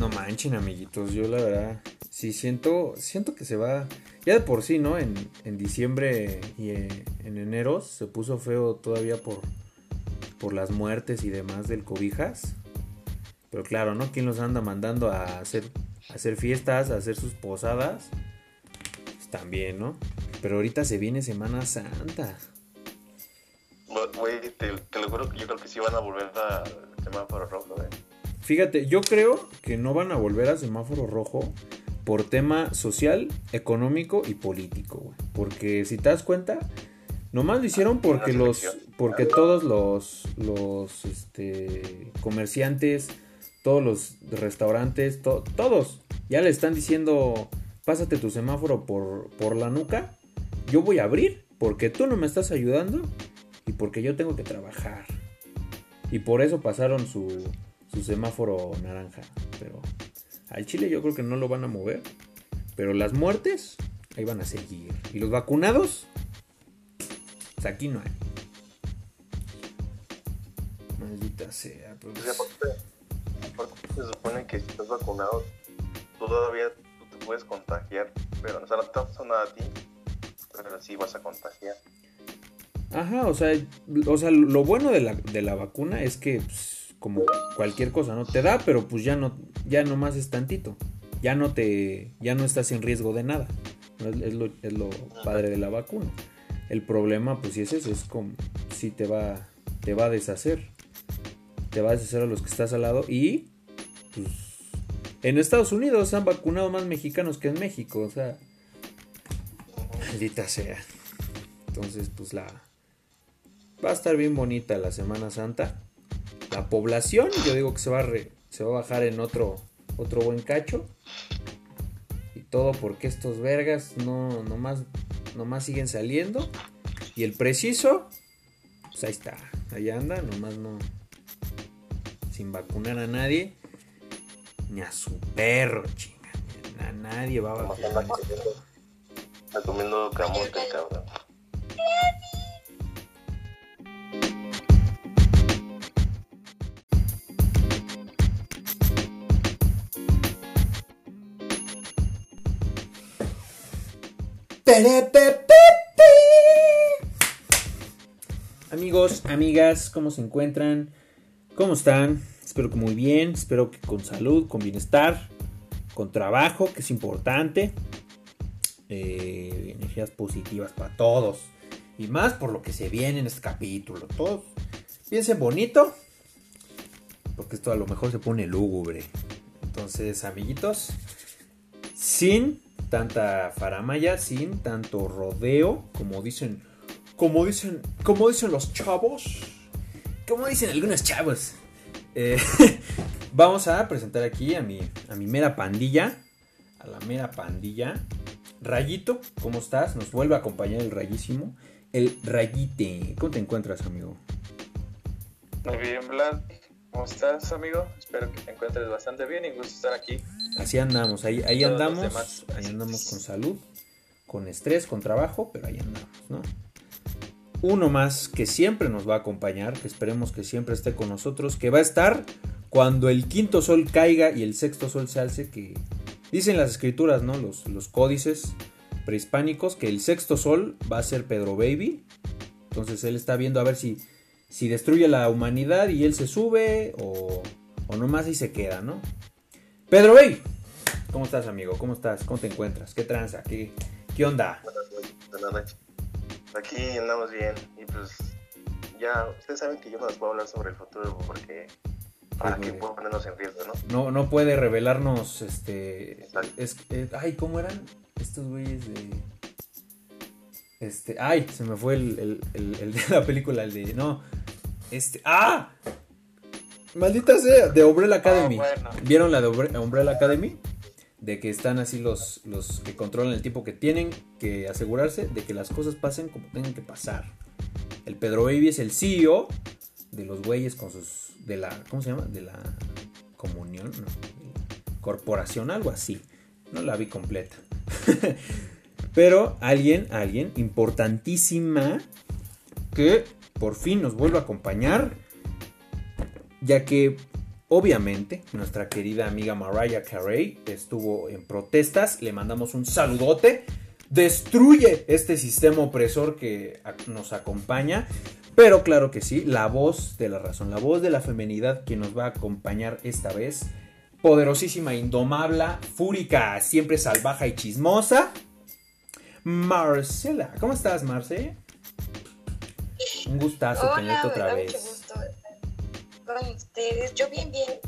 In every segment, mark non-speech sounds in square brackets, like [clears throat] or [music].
No manchen, amiguitos. Yo la verdad, sí siento, siento que se va. Ya de por sí, ¿no? En, en diciembre y eh, en enero se puso feo todavía por, por las muertes y demás del cobijas. Pero claro, ¿no? ¿Quién los anda mandando a hacer, hacer fiestas, a hacer sus posadas? Pues también, ¿no? Pero ahorita se viene Semana Santa. Güey, te, lo juro que yo creo que sí van a volver a semáforo rojo, eh. Fíjate, yo creo que no van a volver a semáforo rojo por tema social, económico y político, güey. Porque si te das cuenta, nomás lo hicieron porque los porque todos los los este, comerciantes, todos los restaurantes, todos ya le están diciendo, "Pásate tu semáforo por por la nuca. Yo voy a abrir porque tú no me estás ayudando y porque yo tengo que trabajar." Y por eso pasaron su su semáforo naranja. Pero al Chile yo creo que no lo van a mover. Pero las muertes, ahí van a seguir. Y los vacunados, pues aquí no hay. Maldita sea. Pues. se supone que si estás vacunado, todavía tú te puedes contagiar. Pero o sea, no te pasa nada a ti. Pero sí vas a contagiar. Ajá, o sea, o sea lo bueno de la, de la vacuna es que pues, como cualquier cosa, ¿no? Te da, pero pues ya no, ya nomás es tantito. Ya no te, ya no estás en riesgo de nada. Es, lo, padre de la vacuna. El problema, pues si es eso, es como si te va, te va a deshacer. Te va a deshacer a los que estás al lado y, pues, en Estados Unidos han vacunado más mexicanos que en México, o sea, maldita sea. Entonces, pues la, va a estar bien bonita la Semana Santa la población. Yo digo que se va a, se va a bajar en otro, otro buen cacho. Y todo porque estos vergas no nomás, nomás siguen saliendo. Y el preciso, pues ahí está. Ahí anda, nomás no. Sin vacunar a nadie. Ni a su perro, chinga. A nadie va a vacunar. Está comiendo camote, cabrón. Amigos, amigas, ¿cómo se encuentran? ¿Cómo están? Espero que muy bien, espero que con salud, con bienestar, con trabajo, que es importante. Eh, energías positivas para todos. Y más por lo que se viene en este capítulo. Todos piensen bonito. Porque esto a lo mejor se pone lúgubre. Entonces, amiguitos, sin tanta faramaya, sin tanto rodeo, como dicen, como dicen, como dicen los chavos, como dicen algunos chavos. Eh, [laughs] vamos a presentar aquí a mi, a mi mera pandilla, a la mera pandilla. Rayito, ¿cómo estás? Nos vuelve a acompañar el rayísimo, el rayite. ¿Cómo te encuentras, amigo? Muy bien, Vlad. ¿Cómo estás, amigo? Espero que te encuentres bastante bien y gusto estar aquí. Así andamos, ahí, ahí andamos, ahí andamos con salud, con estrés, con trabajo, pero ahí andamos, ¿no? Uno más que siempre nos va a acompañar, que esperemos que siempre esté con nosotros, que va a estar cuando el quinto sol caiga y el sexto sol se alce, que dicen las escrituras, ¿no? Los, los códices prehispánicos, que el sexto sol va a ser Pedro Baby. Entonces él está viendo a ver si si destruye la humanidad y él se sube o, o nomás y se queda, ¿no? Pedro Bey, ¿cómo estás, amigo? ¿Cómo estás? ¿Cómo te encuentras? ¿Qué tranza? ¿Qué, qué onda? Buenas noches. Aquí andamos bien y pues ya, ustedes saben que yo no les puedo hablar sobre el futuro porque para que puedan ponernos en riesgo, ¿no? No, no puede revelarnos, este, es, eh, ay, ¿cómo eran estos güeyes de este, ay, se me fue el, el, de la película, el de, no, este, ¡ah! Maldita sea, de Umbrella Academy. Ah, ¿Vieron la de Umbrella Academy? De que están así los, los que controlan el tiempo que tienen que asegurarse de que las cosas pasen como tengan que pasar. El Pedro Baby es el CEO de los güeyes con sus. de la. ¿Cómo se llama? De la comunión, no. Corporación, algo así. No la vi completa. [laughs] Pero alguien, alguien importantísima que por fin nos vuelve a acompañar, ya que obviamente, nuestra querida amiga Mariah Carey estuvo en protestas. Le mandamos un saludote. Destruye este sistema opresor que nos acompaña. Pero claro que sí, la voz de la razón, la voz de la femenidad que nos va a acompañar esta vez. Poderosísima, indomable, fúrica, siempre salvaja y chismosa. Marcela. ¿Cómo estás, Marce? Un gustazo tenerte otra vez. Mucho gusto con ustedes. Yo bien, bien.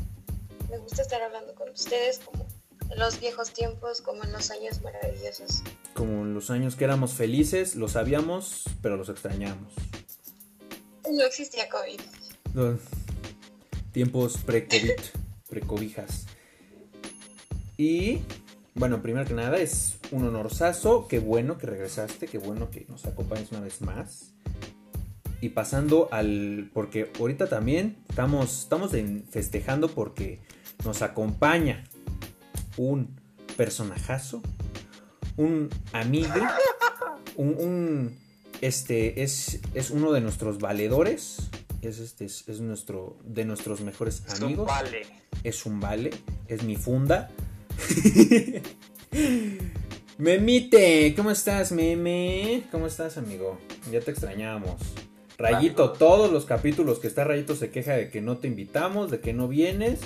Me gusta estar hablando con ustedes como en los viejos tiempos, como en los años maravillosos. Como en los años que éramos felices, lo sabíamos, pero los extrañamos. No existía COVID. tiempos pre-COVID, [laughs] pre-cobijas. Y bueno, primero que nada es un honorazo, qué bueno que regresaste, qué bueno que nos acompañes una vez más. Y pasando al. Porque ahorita también estamos, estamos festejando porque nos acompaña un personajazo, un amigo, un, este es, es uno de nuestros valedores. Es este es, nuestro de nuestros mejores amigos. Es un vale. Es un vale, es mi funda. [laughs] Memite, ¿cómo estás, meme? ¿Cómo estás, amigo? Ya te extrañamos. Rayito, todos los capítulos que está Rayito se queja de que no te invitamos, de que no vienes.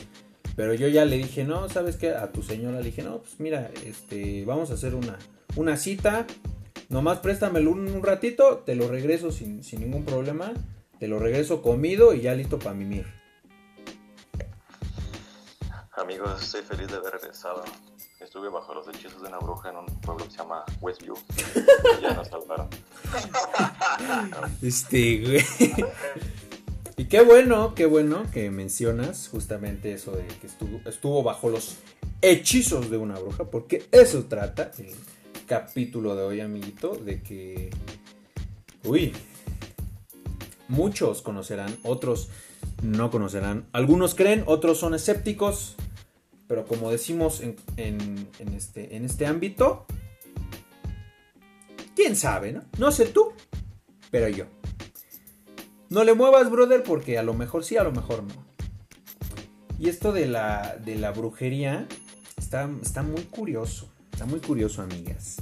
Pero yo ya le dije, no, ¿sabes qué? A tu señora le dije, no, pues mira, este, vamos a hacer una, una cita. Nomás préstamelo un, ratito, te lo regreso sin, sin, ningún problema. Te lo regreso comido y ya listo para mimir. Amigos, estoy feliz de haber regresado. Estuve bajo los hechizos de una bruja en un pueblo que se llama Westview. y [laughs] ya nos salvaron. Este, güey. Y qué bueno, qué bueno que mencionas justamente eso de que estuvo, estuvo bajo los hechizos de una bruja, porque eso trata el capítulo de hoy, amiguito, de que, uy, muchos conocerán, otros no conocerán, algunos creen, otros son escépticos, pero como decimos en, este, en este ámbito, quién sabe, ¿no? No sé tú, pero yo. No le muevas, brother, porque a lo mejor sí, a lo mejor no. Y esto de la, de la brujería está, está muy curioso. Está muy curioso, amigas.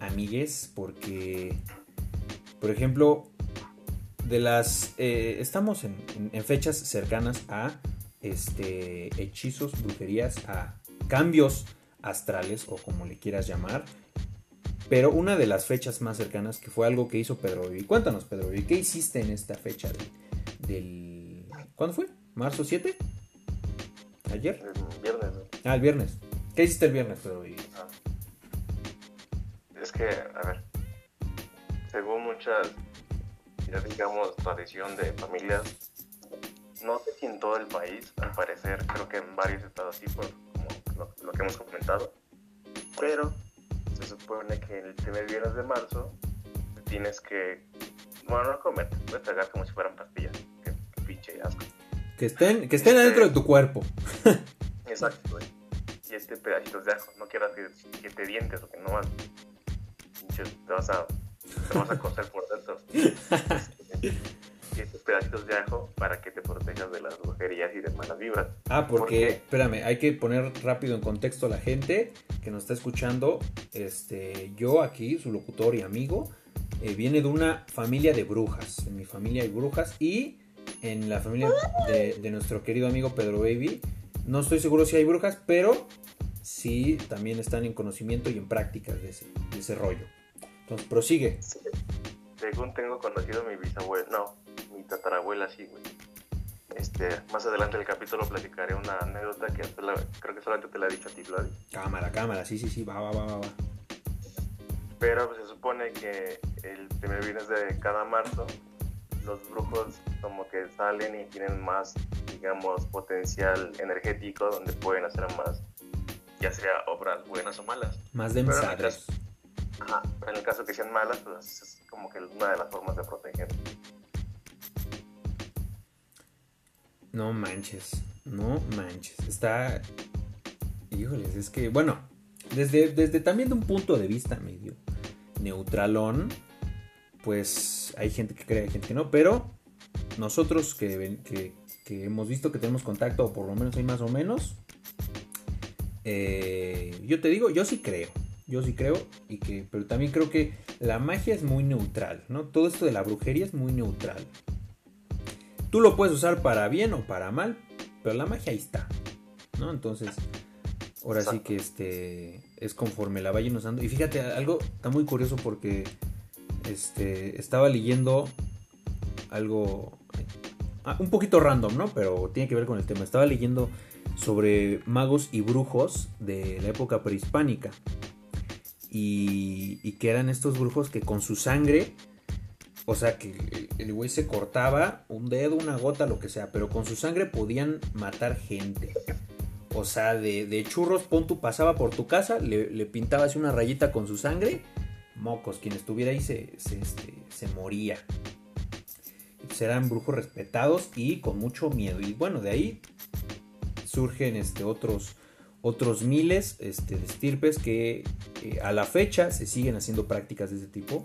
Amigues, porque, por ejemplo, de las... Eh, estamos en, en fechas cercanas a este, hechizos, brujerías, a cambios astrales o como le quieras llamar. Pero una de las fechas más cercanas que fue algo que hizo Pedro Vivi. Cuéntanos, Pedro Vivi, ¿qué hiciste en esta fecha del, ¿Cuándo fue? ¿Marzo 7? ¿Ayer? El viernes. Ah, el viernes. ¿Qué hiciste el viernes, Pedro Vivi? Ah. Es que, a ver, según muchas, ya digamos, tradición de familias, no sé si en todo el país, al parecer, creo que en varios estados sí, por como lo, que hemos comentado, pero se supone que el primer viernes de marzo tienes que, bueno, no comer, puedes tragar como si fueran pastillas, que, pinche asco. Que estén, que estén adentro de tu cuerpo. [laughs] Exacto, güey. Y este pedacitos de ajo, no quieras que, que te dientes o que no vas, te vas a, te vas a coser por dentro. [laughs] estos pedacitos de ajo para que te protejas de las brujerías y de malas vibras. Ah, porque, espérame, hay que poner rápido en contexto a la gente que nos está escuchando. Este, yo aquí, su locutor y amigo, eh, viene de una familia de brujas. En mi familia hay brujas y en la familia de, nuestro querido amigo Pedro Baby, no estoy seguro si hay brujas, pero sí también están en conocimiento y en prácticas de ese, de ese rollo. Entonces, prosigue. Según tengo conocido mi bisabuelo, no, tatarabuela sí, güey. Este, más adelante en el capítulo platicaré una anécdota que creo que solamente te la he dicho a ti, Vladi. Cámara, cámara, sí, sí, sí, va, va, va, va. Pero pues, se supone que el primer viernes de cada marzo los brujos como que salen y tienen más, digamos, potencial energético donde pueden hacer más, ya sea obras buenas o malas. Más de en Ajá, en el caso que sean malas, pues es como que una de las formas de proteger. No manches, no manches. Está. Híjoles, es que, bueno, desde, desde también de un punto de vista medio neutralón, pues hay gente que cree, hay gente que no, pero nosotros que, que hemos visto que tenemos contacto, o por lo menos hay más o menos, eh, yo te digo, yo sí creo. Yo sí creo, y que, pero también creo que la magia es muy neutral, ¿no? Todo esto de la brujería es muy neutral. Tú lo puedes usar para bien o para mal, pero la magia ahí está, ¿no? Entonces, ahora sí que este es conforme la vayan usando. Y fíjate, algo está muy curioso porque este estaba leyendo algo ah, un poquito random, ¿no? Pero tiene que ver con el tema. Estaba leyendo sobre magos y brujos de la época prehispánica. Y, que eran estos brujos que con su sangre, o sea, que el güey se cortaba un dedo, una gota, lo que sea, pero con su sangre podían matar gente. O sea, de, churros, pon tu pasaba por tu casa, le, le pintabas una rayita con su sangre, mocos, quien estuviera ahí se, se, este, moría. Pues eran brujos respetados y con mucho miedo. Y bueno, de ahí surgen este, otros, otros miles este, de estirpes que eh, a la fecha se siguen haciendo prácticas de ese tipo.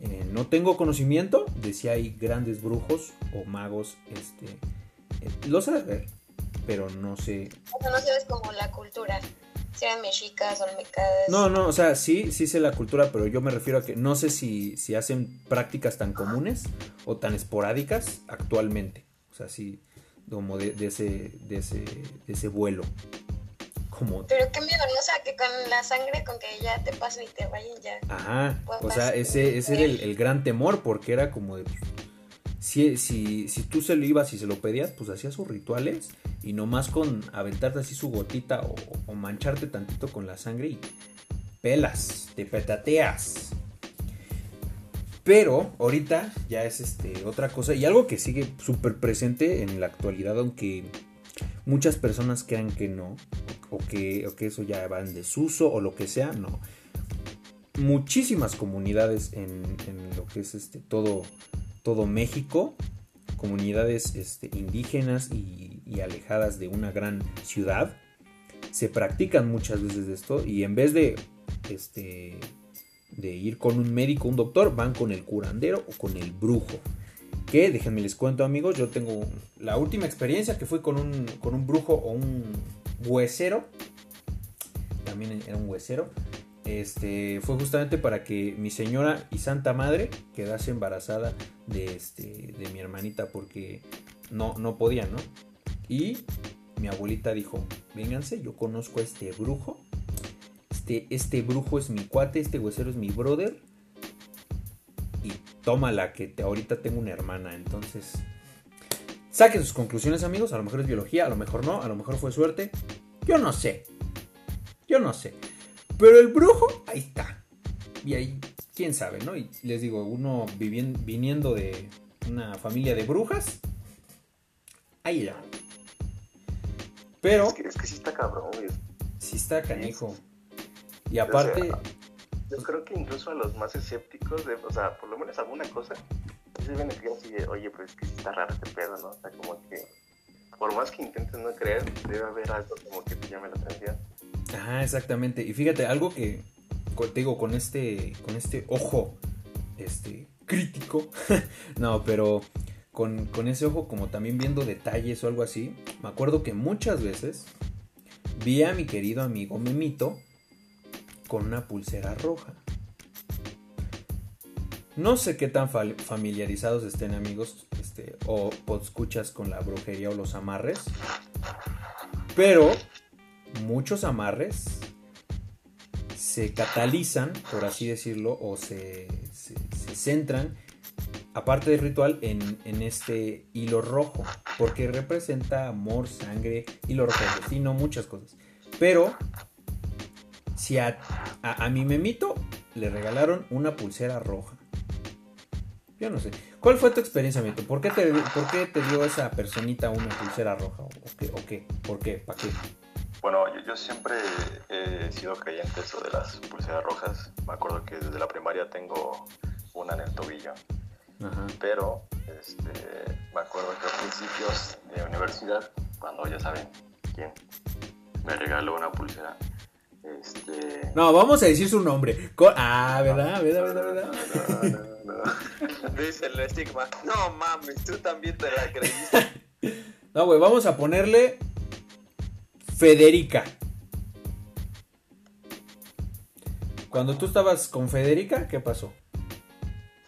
Eh, no tengo conocimiento de si hay grandes brujos o magos. Este, eh, lo pero no sé. O sea, no sabes como la cultura. Sean mexicas, olmecas. No, no, o sea, sí, sí sé la cultura, pero yo me refiero a que no sé si, si hacen prácticas tan comunes o tan esporádicas actualmente. O sea, sí, como de, ese, de, ese, de ese vuelo. Como... Pero qué miedo, ¿no? O sea, que con la sangre, con que ya te pasen y te vayan ya. Ajá, o sea, ese, ese era el, gran temor, porque era como de... Si, si, si tú se lo ibas y se lo pedías, pues hacías sus rituales y nomás con aventarte así su gotita o, o mancharte tantito con la sangre y pelas, te petateas. Pero ahorita ya es este, otra cosa y algo que sigue súper presente en la actualidad, aunque muchas personas crean que no, o que, que eso ya va en desuso o lo que sea, no. Muchísimas comunidades en, lo que es este, todo, todo México, comunidades este, indígenas y, y alejadas de una gran ciudad, se practican muchas veces esto y en vez de este, de ir con un médico, un doctor, van con el curandero o con el brujo. Que déjenme les cuento amigos, yo tengo la última experiencia que fue con un, con un brujo o un huesero. También era un huesero. Este, fue justamente para que mi señora y santa madre quedase embarazada de, este, de mi hermanita porque no, no podía, ¿no? Y mi abuelita dijo, vénganse, yo conozco a este brujo este, este, brujo es mi cuate, este huesero es mi brother. Tómala, que te, ahorita tengo una hermana. Entonces, saquen sus conclusiones, amigos. A lo mejor es biología, a lo mejor no, a lo mejor fue suerte. Yo no sé. Yo no sé. Pero el brujo, ahí está. Y ahí, quién sabe, ¿no? Y les digo, uno viniendo de una familia de brujas, ahí ya. Pero. Es que, es que sí está cabrón, güey. Sí está canijo. Y aparte... yo creo que incluso a los más escépticos, de, o sea, por lo menos alguna cosa, se ven así de, oye, pues es que está raro este pedo, ¿no? O sea, como que, por más que intentes no creer, debe haber algo como que te llame la atención. Ajá, exactamente. Y fíjate, algo que te digo, con este, con este ojo, este, crítico, [laughs] no, pero con, con ese ojo como también viendo detalles o algo así, me acuerdo que muchas veces vi a mi querido amigo Memito con una pulsera roja. No sé qué tan familiarizados estén amigos este, o, escuchas con la brujería o los amarres, pero muchos amarres se catalizan, por así decirlo, o se, centran, aparte del ritual, en, este hilo rojo, porque representa amor, sangre, hilo rojo, destino, muchas cosas. Pero si a, a, mi memito le regalaron una pulsera roja. Yo no sé. ¿Cuál fue tu experiencia, Mito? ¿Por qué te, por qué te dio esa personita una pulsera roja? ¿O qué? ¿O qué? ¿Por qué? ¿Para qué? Bueno, yo, siempre he sido creyente eso de las pulseras rojas. Me acuerdo que desde la primaria tengo una en el tobillo. Pero este, me acuerdo que a principios de universidad, cuando ya saben quién me regaló una pulsera, este... No, vamos a decir su nombre. Ah, ¿verdad? ¿Verdad? ¿Verdad? No, no, no. [laughs] Dice el estigma. No mames, tú también te la creíste. [laughs] No, güey, vamos a ponerle Federica. Cuando tú estabas con Federica, ¿qué pasó?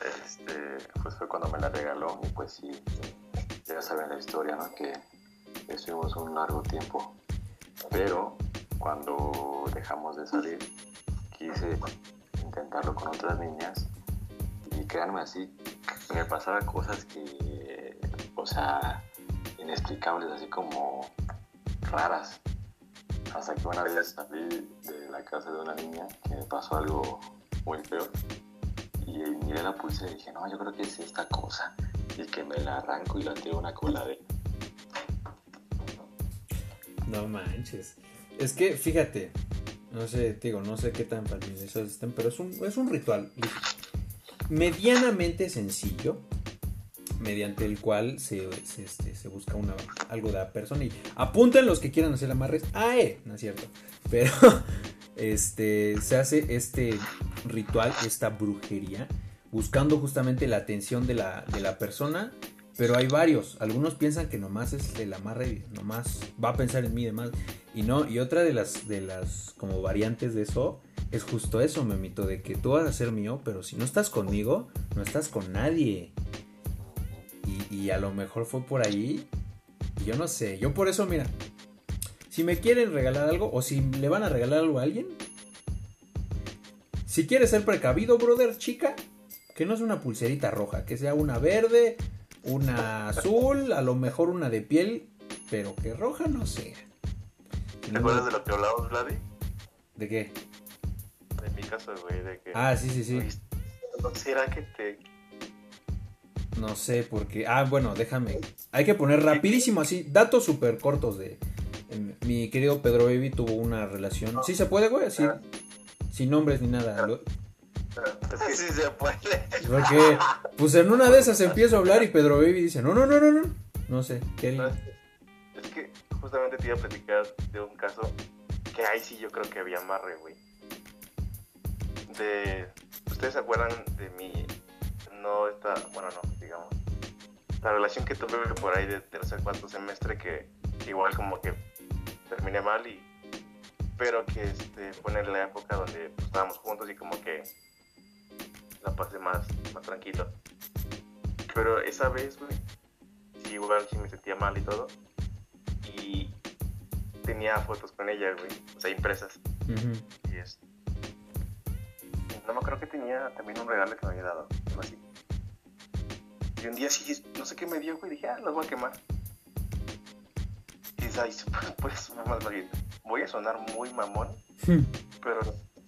Este, pues fue cuando me la regaló y pues sí, ya saben la historia, ¿no? Que estuvimos un largo tiempo. Pero cuando dejamos de salir, quise intentarlo con otras niñas y créanme así, me pasaban cosas que, o sea, inexplicables, así como raras. Hasta que una vez salí de la casa de una niña que me pasó algo muy feo y miré la pulsera y dije, no, yo creo que es esta cosa. Y que me la arranco y la tiro una coladera. No manches. Es que, fíjate, no sé, digo, no sé qué tan familiarizados estén, pero es un, es un ritual medianamente sencillo, mediante el cual se, se, este, busca una, algo de la persona. Y apunten los que quieran hacer amarres. Ah, no es cierto. Pero [laughs] este, se hace este ritual, esta brujería, buscando justamente la atención de la, de la persona. Pero hay varios. Algunos piensan que nomás es el amarre nomás va a pensar en mí y demás. Y no, y otra de las, de las como variantes de eso es justo eso, memito, de que tú vas a ser mío, pero si no estás conmigo, no estás con nadie. Y, y a lo mejor fue por ahí. Yo no sé, yo por eso, mira, si me quieren regalar algo o si le van a regalar algo a alguien, si quieres ser precavido, brother, chica, que no es una pulserita roja, que sea una verde, una azul, a lo mejor una de piel, pero que roja no sea. ¿Te acuerdas de lo que hablábamos, Vladi? ¿De qué? En mi caso, güey, de que... Ah, sí, sí, sí. ¿No será que te... No sé, porque... Ah, bueno, déjame. Hay que poner rapidísimo así, datos súper cortos de... em, Mi querido Pedro Baby tuvo una relación... ¿Sí se puede, güey? Así, sin nombres ni nada. Es [laughs] que sí se puede. Porque, pues en una de esas empiezo a hablar y Pedro Baby dice, no, no, no, no, no. No sé, ¿qué No, es que- es que justamente te iba a platicar de un caso que ahí sí yo creo que había amarre, güey. De. ¿Ustedes se acuerdan de mi. No esta. Bueno, no, digamos. La relación que tuve por ahí de tercer cuarto semestre que igual como que terminé mal y. Pero que este, fue en la época donde pues, estábamos juntos y como que la pasé más, más tranquilo. Pero esa vez, güey, sí, igual sí me sentía mal y todo. Y tenía fotos con ella, güey, o sea, impresas. Y es. No me acuerdo que tenía también un regalo que me había dado, algo así. Y un día sí, no sé qué me dio, güey, dije, ah, las voy a quemar. Y dices, ay, [laughs] pues, más bien, voy a sonar muy mamón, [laughs] pero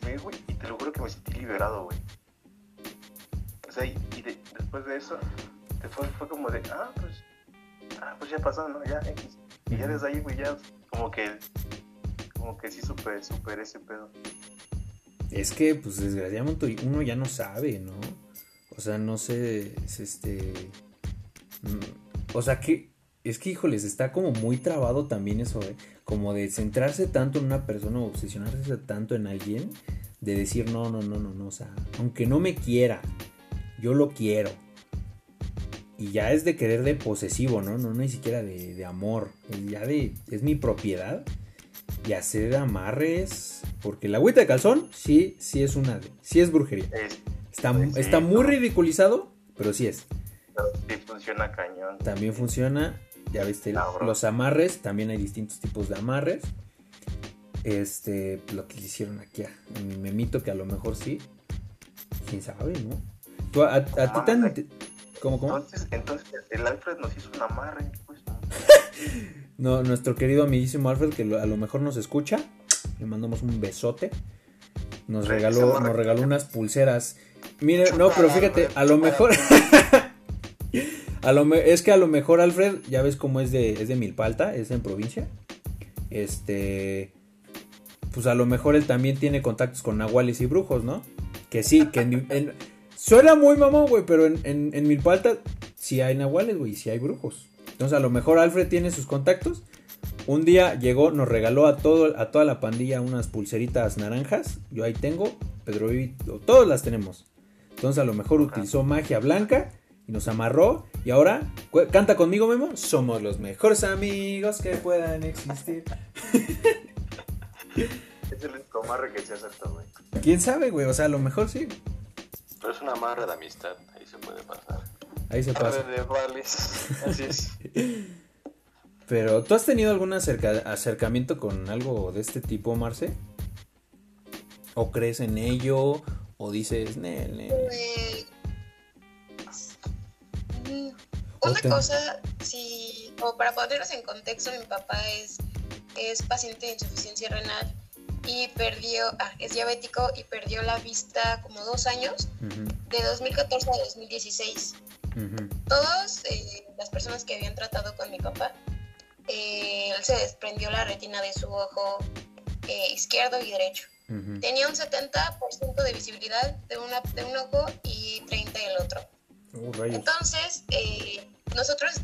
me, güey, y te lo juro que me sentí liberado, güey. O sea, y, y de- después de eso, después fue como de, ah, pues, ah, pues ya pasó, ¿no? Ya, X. Y ya desde ahí, güey, ya como que, como que sí supe, superé ese pedo. Es que, pues desgraciadamente uno ya no sabe, ¿no? O sea, no sé, es este... mm, O sea, que... Es que, híjoles, está como muy trabado también eso, ¿eh? Como de centrarse tanto en una persona o obsesionarse tanto en alguien, de decir, no, no, no, no, no, o sea, aunque no me quiera, yo lo quiero. Y ya es de querer de posesivo, ¿no? No, no ni siquiera de, de amor, es ya de... Es mi propiedad y hacer amarres. Porque la agüita de calzón, sí, sí es una. Sí es brujería. Es, Está, sí, está muy no. ridiculizado, pero sí es. sí funciona cañón. También funciona. Ya viste, los amarres. También hay distintos tipos de amarres. Este, lo que hicieron aquí a, a mi memito, que a lo mejor sí. Quién sabe, ¿no? A, a ti tan. Mames. ¿Cómo, cómo? Entonces, entonces, el Alfred nos hizo un amarre, pues. [laughs] ¿no? Nuestro querido amiguísimo Alfred, que a lo mejor nos escucha, le mandamos un besote. Nos regaló, nos regaló unas pulseras. Mire, no, pero fíjate, a lo mejor. [laughs] a lo me- es que a lo mejor Alfred, ya ves cómo es de, es de Milpalta, es en provincia. Este. Pues a lo mejor él también tiene contactos con nahuales y brujos, ¿no? Que sí, que en, en- suena muy mamón, güey, pero en, en, en Milpalta sí hay nahuales, güey, y sí hay brujos. Entonces a lo mejor Alfred tiene sus contactos. Un día llegó, nos regaló a, todo, a toda la pandilla unas pulseritas naranjas. Yo ahí tengo, Pedro Vivi, todas las tenemos. Entonces a lo mejor Ajá. utilizó magia blanca y nos amarró. Y ahora, canta conmigo, Memo. Somos los mejores amigos que puedan existir. [laughs] Es el único amarre que se hasta hoy. ¿Quién sabe, güey? O sea, a lo mejor sí. Pero es una amarre de amistad, ahí se puede pasar. Ahí se pasa. De vales. [laughs] Así es. Pero, ¿tú has tenido algún acerca- acercamiento con algo de este tipo, Marce? ¿O crees en ello? ¿O dices, "Nel, nel"? Pues, mm, una cosa, si, o para ponernos en contexto, mi papá es, es paciente de insuficiencia renal y perdió, ah, es diabético y perdió la vista como dos años, Ujú, de 2014 a 2016. ujú, Todas eh, las personas que habían tratado con mi papá, eh, él se desprendió la retina de su ojo eh, izquierdo y derecho. ujú. Tenía un 70% de visibilidad de, una, de un ojo y 30% del otro. Uh, rayos. Entonces, eh, nosotros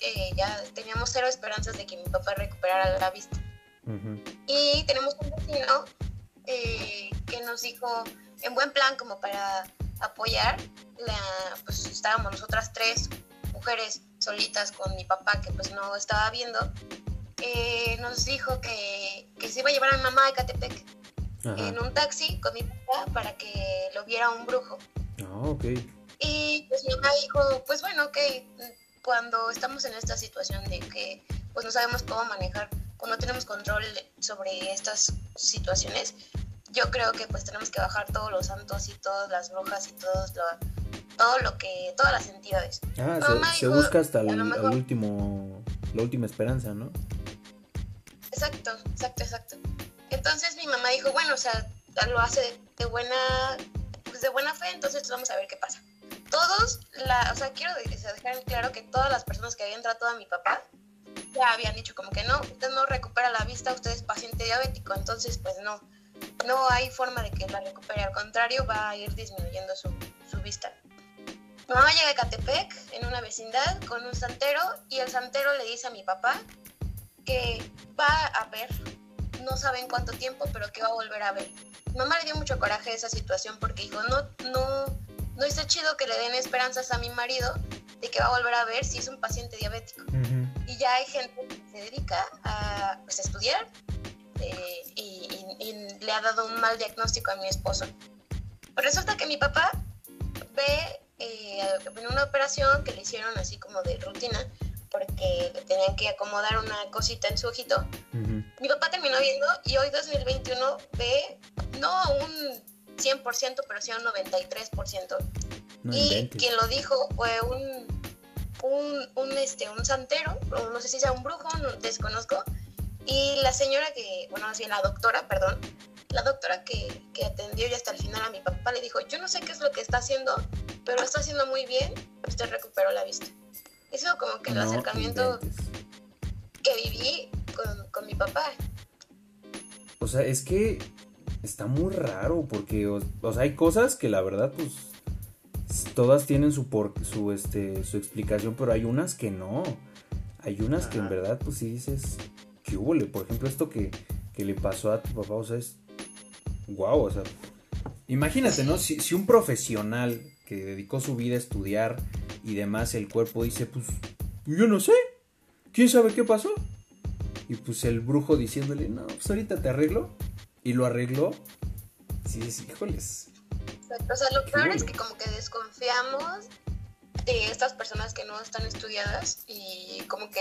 eh, ya teníamos cero esperanzas de que mi papá recuperara la vista. Y tenemos un vecino eh, que nos dijo, en buen plan, como para apoyar, la, pues estábamos nosotras tres mujeres solitas con mi papá, que pues no estaba viendo, eh, nos dijo que, que se iba a llevar a mi mamá a Ecatepec Ajá. en un taxi con mi papá para que lo viera un brujo. Ah, ok. Y pues mi mamá dijo, pues bueno, ok, cuando estamos en esta situación de que pues no sabemos cómo manejar, cuando tenemos control sobre estas situaciones, yo creo que pues tenemos que bajar todos los santos y todas las brujas y todos lo- todo lo que, todas las entidades. Ah, se, busca hasta el, último, la última esperanza, ¿no? Exacto, exacto, exacto. Entonces mi mamá dijo, bueno, o sea, lo hace de, de buena, pues de buena fe, entonces vamos a ver qué pasa. Todos, la, o sea, quiero o dejar en claro que todas las personas que habían tratado a mi papá ya habían dicho como que no, usted no recupera la vista, usted es paciente diabético, entonces pues no, no hay forma de que la recupere, al contrario va a ir disminuyendo su, su vista. Mi mamá llega a Catepec en una vecindad con un santero y el santero le dice a mi papá que va a ver, no sabe en cuánto tiempo, pero que va a volver a ver. Mi mamá le dio mucho coraje a esa situación porque dijo, no, no, no está chido que le den esperanzas a mi marido de que va a volver a ver si es un paciente diabético. Y ya hay gente que se dedica a pues, estudiar eh, y, y- y le ha dado un mal diagnóstico a mi esposo. Resulta que mi papá ve eh, en una operación que le hicieron así como de rutina, porque le tenían que acomodar una cosita en su ojito. Ujú. Mi papá terminó viendo y hoy 2021 ve no un 100%, pero sí un 93%. No y inventes. quien lo dijo fue un, un, un, este, un santero, o no sé si sea un brujo, no, desconozco. Y la señora que, bueno, bien la doctora, perdón, la doctora que, que atendió y hasta el final a mi papá le dijo, yo no sé qué es lo que está haciendo, pero está haciendo muy bien, usted recuperó la vista. Eso como que el No acercamiento inventes. que viví con, con mi papá. O sea, es que está muy raro porque, o, o sea, hay cosas que la verdad, pues, todas tienen su, por, su, este, su explicación, pero hay unas que no. Hay unas que en verdad, pues, sí dices, ¿qué hubo? Por ejemplo, esto que, que le pasó a tu papá, o sea, es, wow, o sea, imagínate, ¿no? Si, si un profesional que dedicó su vida a estudiar y demás, el cuerpo dice, pues, yo no sé, ¿quién sabe qué pasó? Y pues el brujo diciéndole, no, pues ahorita te arreglo. Y lo arregló. Sí, sí, híjoles. O sea, lo peor es que como que desconfiamos de estas personas que no están estudiadas y como que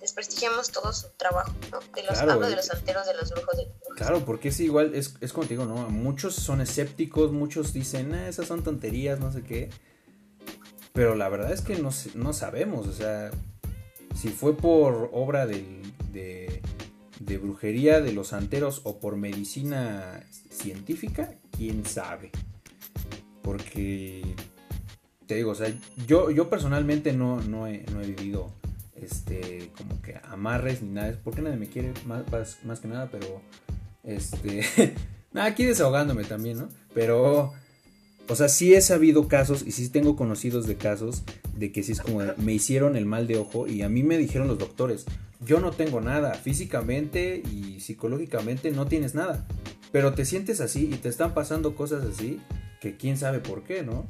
desprestigiamos todo su trabajo, ¿no? De los, Claro, hablo eh. de los santeros, de los brujos, de los brujos. Claro, porque es igual, es, es digo, ¿no? Muchos son escépticos, muchos dicen, ah, esas son tonterías, no sé qué. Pero la verdad es que no, no sabemos, o sea, si fue por obra del- de, de brujería de los santeros o por medicina científica, quién sabe. Porque, te digo, o sea, yo, yo personalmente no, no, he, no he vivido este, como que amarres ni nada, porque nadie me quiere más, más, más que nada, pero, este, [laughs] nada, aquí desahogándome también, ¿no? Pero, o sea, sí he sabido casos y sí tengo conocidos de casos de que sí es como, me hicieron el mal de ojo y a mí me dijeron los doctores, yo no tengo nada, físicamente y psicológicamente no tienes nada, pero te sientes así y te están pasando cosas así que quién sabe por qué, ¿no?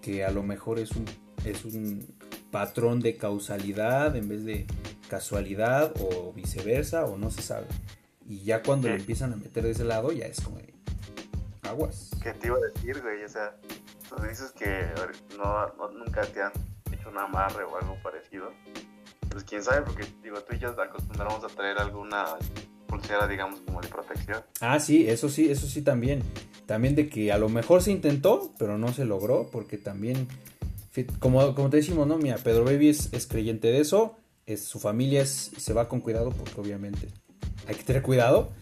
que a lo mejor es un, es un patrón de causalidad en vez de casualidad o viceversa o no se sabe. Y ya cuando le empiezan a meter de ese lado ya es como aguas. ¿Qué te iba a decir, güey? O sea, tú dices que no, no- nunca te han hecho un amarre o algo parecido. Pues quién sabe, porque digo, tú y yo acostumbramos a traer alguna pulsera, digamos, como de protección. Ah, sí, eso sí, eso sí también. También de que a lo mejor se intentó, pero no se logró, porque también, como, como te decimos, ¿no? Mira, Pedro Baby es, es creyente de eso, es, su familia es, se va con cuidado, porque obviamente hay que tener cuidado.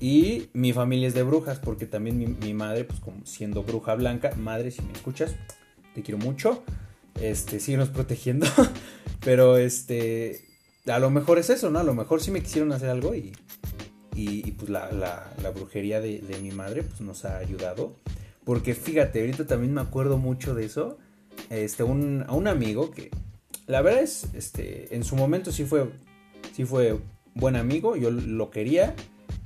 Y mi familia es de brujas, porque también mi, mi madre, pues como siendo bruja blanca, madre, si me escuchas, te quiero mucho, este, síguenos protegiendo, [laughs] pero este, a lo mejor es eso, ¿no? A lo mejor sí me quisieron hacer algo y, y, y, pues la, la- la brujería de, de mi madre pues nos ha ayudado. Porque fíjate, ahorita también me acuerdo mucho de eso. Este, un, a un amigo que la verdad es, este, en su momento sí fue, sí fue buen amigo, yo lo quería,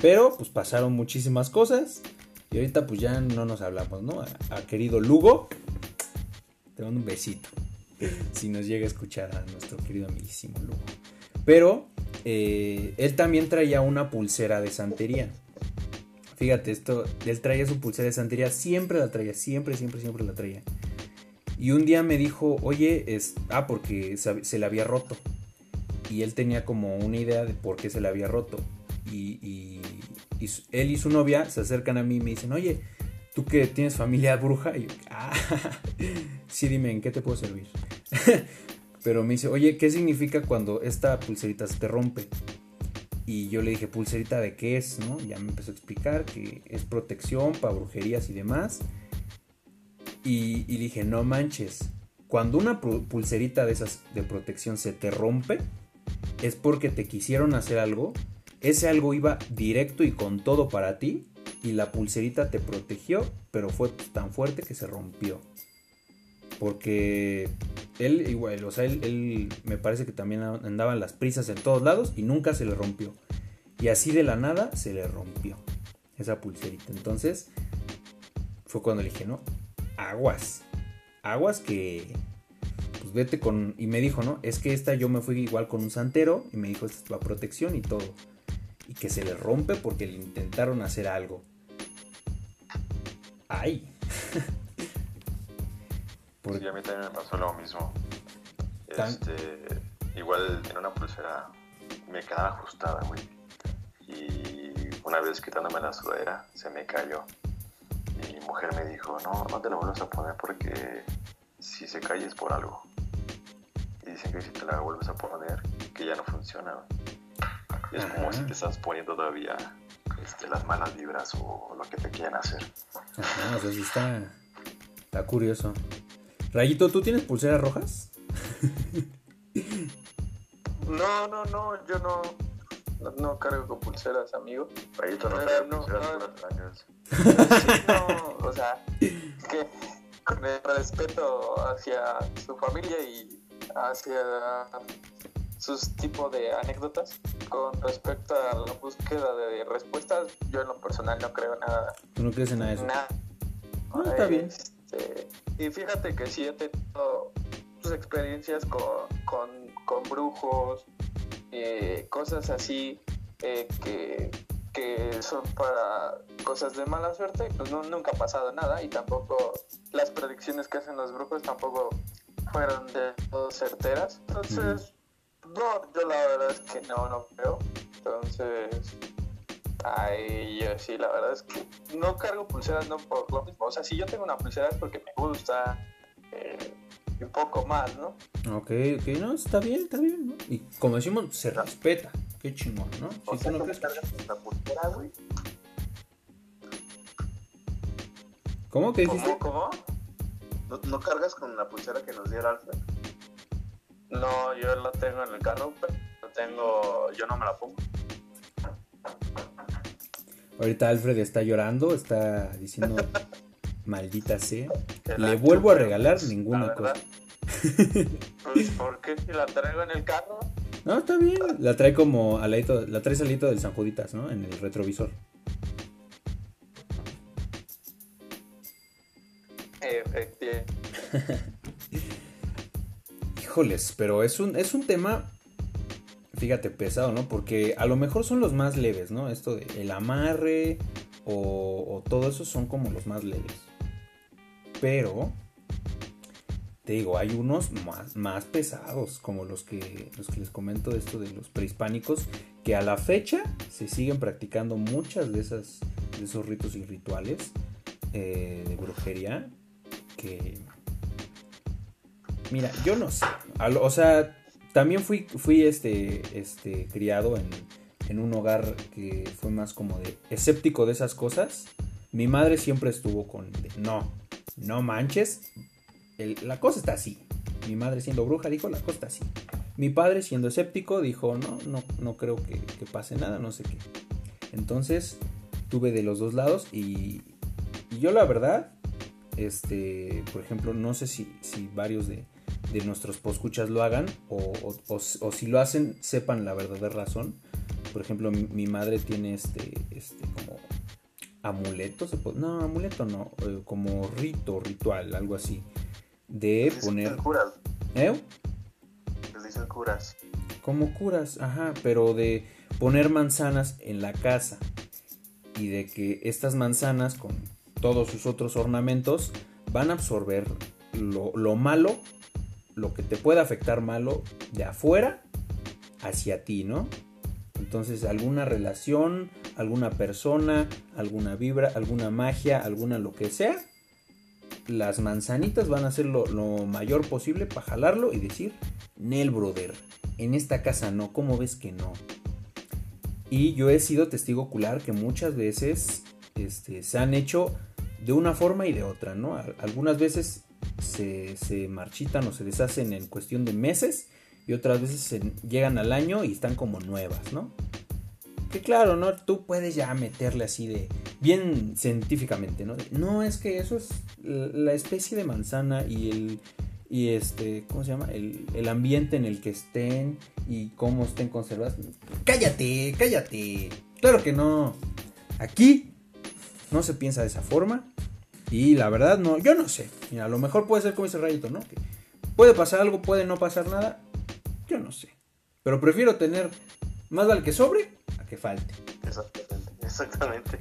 pero pues pasaron muchísimas cosas y ahorita pues ya no nos hablamos, ¿no? A, a querido Lugo, te mando un besito. [laughs] Si nos llega a escuchar a nuestro querido amiguísimo Lugo. Pero eh, él también traía una pulsera de santería. Fíjate, esto, él traía su pulsera de santería, siempre la traía, siempre, siempre, siempre la traía. Y un día me dijo, oye, es, ah, porque se, le había roto. Y él tenía como una idea de por qué se le había roto. Y, y- él y su novia se acercan a mí y me dicen, oye, tú que tienes familia bruja. Y yo, ah, [laughs] sí, dime, ¿en qué te puedo servir? [laughs] Pero me dice, oye, ¿qué significa cuando esta pulserita se te rompe? Y yo le dije, ¿pulserita de qué es? ¿no? Ya me empezó a explicar que es protección para brujerías y demás. Y, y dije, no manches, cuando una pu- pulserita de esas de protección se te rompe, es porque te quisieron hacer algo. Ese algo iba directo y con todo para ti. Y la pulserita te protegió, pero fue tan fuerte que se rompió. Porque él igual, o sea, él, me parece que también andaban las prisas en todos lados y nunca se le rompió. Y así de la nada se le rompió esa pulserita. Entonces fue cuando le dije, no, aguas. Aguas que, pues vete con... Y me dijo, no, es que esta yo me fui igual con un santero y me dijo, esta es la protección y todo. Y que se le rompe porque le intentaron hacer algo. Ay. [laughs] Sí, a mí también me pasó lo mismo. Tan- Este, igual en una pulsera me quedaba ajustada, güey. Y una vez quitándome la sudadera, se me cayó. Y mi mujer me dijo, no, no te la vuelvas a poner porque si se cae es por algo. Y dicen que si te la vuelves a poner, que ya no funciona. güey. Y es como si te estás poniendo todavía este, las malas vibras o lo que te quieren hacer. Ajá, o sea, sí está, está curioso. Rayito, ¿tú tienes pulseras rojas? No, no, no, yo no, no, no cargo con pulseras, amigo. Rayito, no Eh, no, pulseras no. Sí, no, o sea, es que con el respeto hacia su familia y hacia sus tipos de anécdotas con respecto a la búsqueda de respuestas, yo en lo personal no creo nada ¿Tú no crees en nada de eso? Nada. Ah, está bien. Este, y fíjate que sí he tenido tus experiencias con, con, con brujos, eh, cosas así eh, que, que son para cosas de mala suerte, pues no, nunca ha pasado nada y tampoco las predicciones que hacen los brujos tampoco fueron de todo certeras. Entonces, no, yo la verdad es que no, no creo. Entonces, Ay, yo sí, la verdad es que no cargo pulseras no por lo mismo. O sea, si yo tengo una pulsera es porque me gusta eh, un poco más, ¿no? Ok, ok, no, está bien, está bien, ¿no? Y como decimos, se respeta. Qué chingón, ¿no? O Si sea, tú no ¿tú crees. cargas con la pulsera, güey? ¿Cómo? ¿Qué dijiste? ¿Cómo? ¿Cómo? ¿No, no cargas con la pulsera que nos dio el Alfred? No, yo la tengo en el carro, pero la tengo, yo no me la pongo. Ahorita Alfred está llorando, está diciendo, [laughs] maldita sea. Le vuelvo a regalar pues, ninguna cosa. Pues, [laughs] ¿por qué si la traigo en el carro? No, está bien. La trae como al ladito, la trae al ladito del San Juditas, ¿no? En el retrovisor. Efectivamente. [laughs] Híjoles, pero es un, es un tema, fíjate, pesado, ¿no? Porque a lo mejor son los más leves, ¿no? Esto de el amarre o, o todo eso son como los más leves. Pero, te digo, hay unos más, más pesados, como los que, los que les comento de esto de los prehispánicos, que a la fecha se siguen practicando muchas de, esas, de esos ritos y rituales eh, de brujería que... Mira, yo no sé. O sea, también fui, fui este, este, criado en, en un hogar que fue más como de escéptico de esas cosas. Mi madre siempre estuvo con no, no manches, la cosa está así. Mi madre siendo bruja dijo, la cosa está así. Mi padre siendo escéptico dijo, no, no, no creo que, pase nada, no sé qué. Entonces tuve de los dos lados y, yo la verdad, este, por ejemplo, no sé si, si varios de, de nuestros poscuchas lo hagan o, o, si lo hacen sepan la verdadera razón. Por ejemplo, mi, madre tiene este, este como amuleto, no, amuleto no, eh, como rito, ritual, algo así de poner. Curas. ¿Eh? Les dicen curas. Como curas, ajá, pero de poner manzanas en la casa y de que estas manzanas con todos sus otros ornamentos van a absorber lo, lo malo, lo que te puede afectar malo de afuera hacia ti, ¿no? Entonces alguna relación, alguna persona, alguna vibra, alguna magia, alguna lo que sea, las manzanitas van a hacer lo, mayor posible para jalarlo y decir, Nel, brother, en esta casa no, ¿cómo ves que no? Y yo he sido testigo ocular que muchas veces este, se han hecho de una forma y de otra, ¿no? Algunas veces se, marchitan o se deshacen en cuestión de meses y otras veces llegan al año y están como nuevas, ¿no? Que claro, ¿no? Tú puedes ya meterle así de bien científicamente, ¿no? No, es que eso es la especie de manzana y el y este, ¿cómo se llama? El, el, ambiente en el que estén y cómo estén conservadas. Cállate, cállate. Claro que no. Aquí no se piensa de esa forma. Y la verdad, no, yo no sé. Mira, a lo mejor puede ser como ese rayito, ¿no? Que puede pasar algo, puede no pasar nada. Yo no sé. Pero prefiero tener más vale que sobre a que falte. Exactamente, exactamente.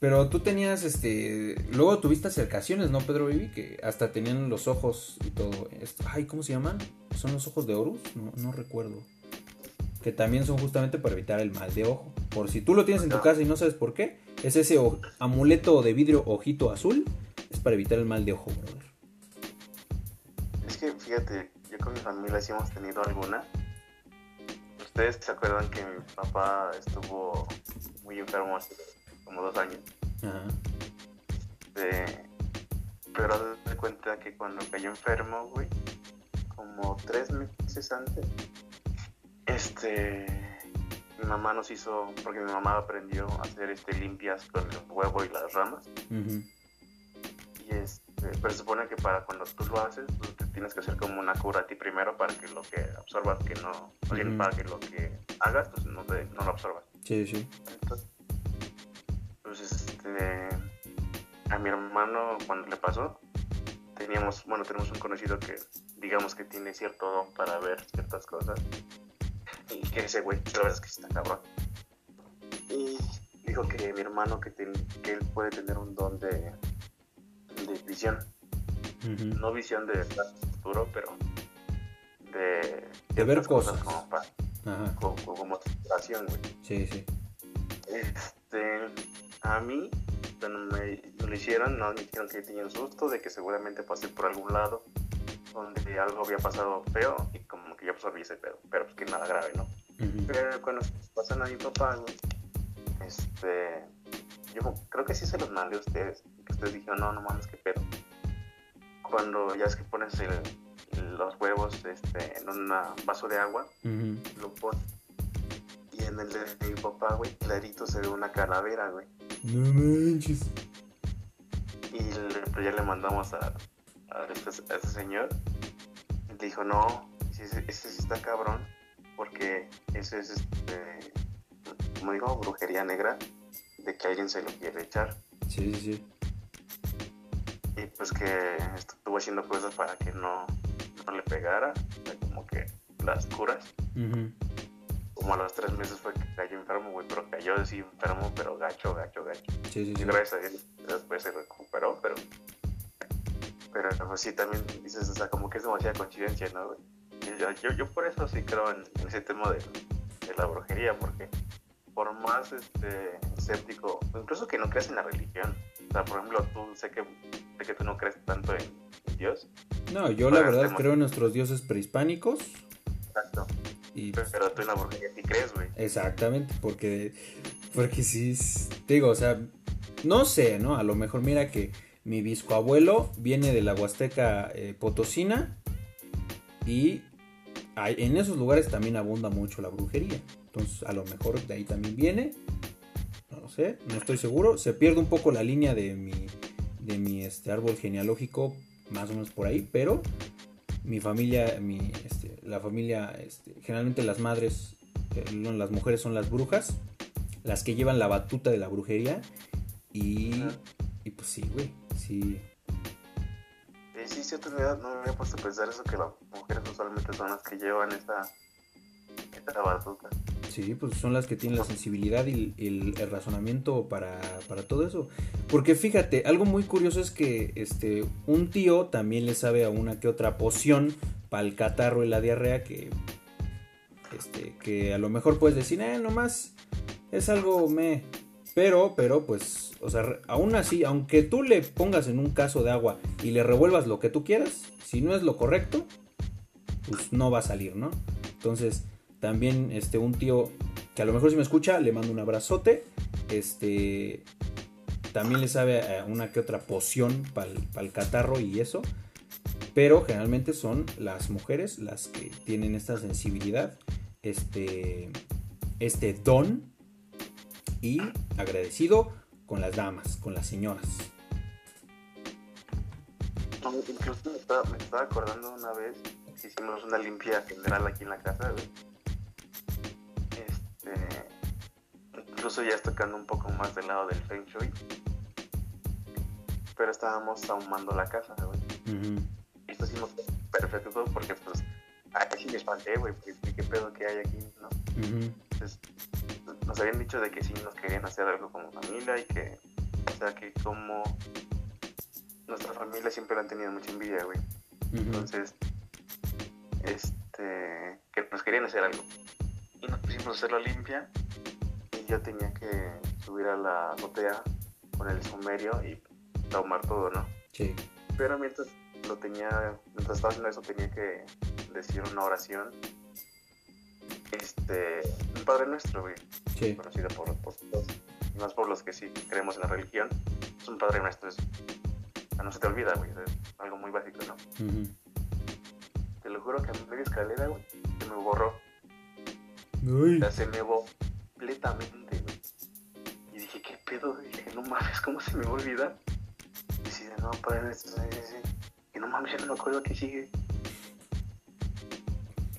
Pero tú tenías, este, luego tuviste acercaciones, ¿no, Pedro Vivi? Que hasta tenían los ojos y todo esto. Ay, ¿cómo se llaman? ¿Son los ojos de Horus? No, no recuerdo. Que también son justamente para evitar el mal de ojo. Por si tú lo tienes en tu casa y no sabes por qué, es ese amuleto de vidrio ojito azul. Es para evitar el mal de ojo, brother. Es que, fíjate, yo con mi familia sí hemos tenido alguna. Ustedes se acuerdan que mi papá estuvo muy enfermo hace como dos años. pero de cuenta que cuando cayó enfermo, güey, como tres meses antes, este, mi mamá nos hizo, porque mi mamá aprendió a hacer este limpias con el huevo y las ramas. Y este, pero se supone que para cuando tú lo haces, tú te tienes que hacer como una cura a ti primero para que lo que absorbas, que no, para que lo que hagas, pues no, no lo absorbas. Sí, sí. Entonces, pues este, a mi hermano cuando le pasó, teníamos, bueno, tenemos un conocido que digamos que tiene cierto don para ver ciertas cosas. Y que ese güey, la verdad es que está cabrón. Y dijo que mi hermano que, que él puede tener un don de, de visión. No visión de futuro, pero de, de ver cosas. como para, como, como, güey. Sí, sí. Este, a mí, cuando me, lo hicieron, no me dijeron que tenía un susto de que seguramente pasé por algún lado donde algo había pasado feo y como que ya absorbí ese pedo, pero pues que nada grave, ¿no? Pero cuando pasan a mi papá, este, yo creo que sí se los mandé a ustedes, que ustedes dijeron, no, no mames, qué pedo. Cuando ya es que pones los huevos este, en un vaso de agua, lo pones y en el de mi papá, güey, clarito se ve una calavera, güey. No manches. Y pues ya le mandamos a, a, este, señor. Y dijo, no, ese, sí está cabrón. Porque ese es, este, como digo, brujería negra. De que alguien se lo quiere echar. Sí, sí, sí. y pues que estuvo haciendo cosas para que no, no le pegara, como que las curas. Como a los tres meses fue que cayó enfermo, güey, pero cayó así enfermo, pero gacho, gacho, gacho. Sí, sí, Y sí. gracias a Dios después se recuperó, pero. Pero pues sí, también dices, o sea, como que es demasiada coincidencia, ¿no? Yo, yo, yo por eso sí creo en, en ese tema de, de la brujería, porque por más este, escéptico, incluso que no creas en la religión, o sea, por ejemplo, tú sé que, sé que tú no crees tanto en, en Dios, No, yo la verdad creo en nuestros dioses prehispánicos. exacto, Y pero tú en la brujería sí crees, güey. Exactamente, porque, porque sí, te digo, o sea, no sé, ¿no? A lo mejor mira que mi biscoabuelo viene de la Huasteca eh, Potosina y hay- en esos lugares también abunda mucho la brujería. Entonces, a lo mejor de ahí también viene, no lo sé, no estoy seguro. Se pierde un poco la línea de mi, de mi este, árbol genealógico, más o menos por ahí, pero mi familia, mi, este, la familia, este, generalmente las madres, eh, las mujeres son las brujas, las que llevan la batuta de la brujería y, y pues sí, güey, sí, Sí, sí, cierto, no no me había puesto a pensar eso, que las mujeres usualmente son las que llevan esta, esta batuta. sí, pues son las que tienen la sensibilidad y el, el razonamiento para, para todo eso. Porque fíjate, algo muy curioso es que este, un tío también le sabe a una que otra poción para el catarro y la diarrea que, este, que a lo mejor puedes decir, eh, nomás es algo me... Pero, pero, pues, o sea, aún así, aunque tú le pongas en un caso de agua y le revuelvas lo que tú quieras, si no es lo correcto, pues no va a salir, ¿no? Entonces, también, este, un tío que a lo mejor si me escucha, le mando un abrazote, este, también le sabe a una que otra poción para el catarro y eso, pero generalmente son las mujeres las que tienen esta sensibilidad, este, este don y agradecido con las damas, con las señoras. Incluso me estaba, me estaba acordando una vez que hicimos una limpia general aquí en la casa, güey. Este, incluso ya tocando un poco más del lado del Feng Shui. Pero estábamos ahumando la casa, güey. Y esto hicimos perfecto porque, pues, aquí sí me espanté, güey, porque dije, qué pedo que hay aquí, ¿no? ujú, Entonces, nos habían dicho de que sí nos querían hacer algo como familia y que, o sea, que como nuestra familia siempre la han tenido mucha envidia, güey. Entonces, este, que nos querían hacer algo. Y nos pusimos a hacerlo limpia y yo tenía que subir a la azotea con el sumerio y tomar todo, ¿no? Sí. Pero mientras lo tenía, mientras estaba haciendo eso tenía que decir una oración. Este, un Padre Nuestro, güey, Sí. conocido por, por todos, y más por los que sí creemos en la religión. Es un Padre Nuestro, es, no se te olvida, güey, es algo muy básico, ¿no? Te lo juro que a media escalera, güey, se me borró. Uy. O sea, se me borró completamente, güey. Y dije, ¿qué pedo? Dije, no mames, ¿cómo se me va a olvidar? Y decía, no, padre, nuestro, sí, sí, sí. Y no mames, ya no me acuerdo qué sigue.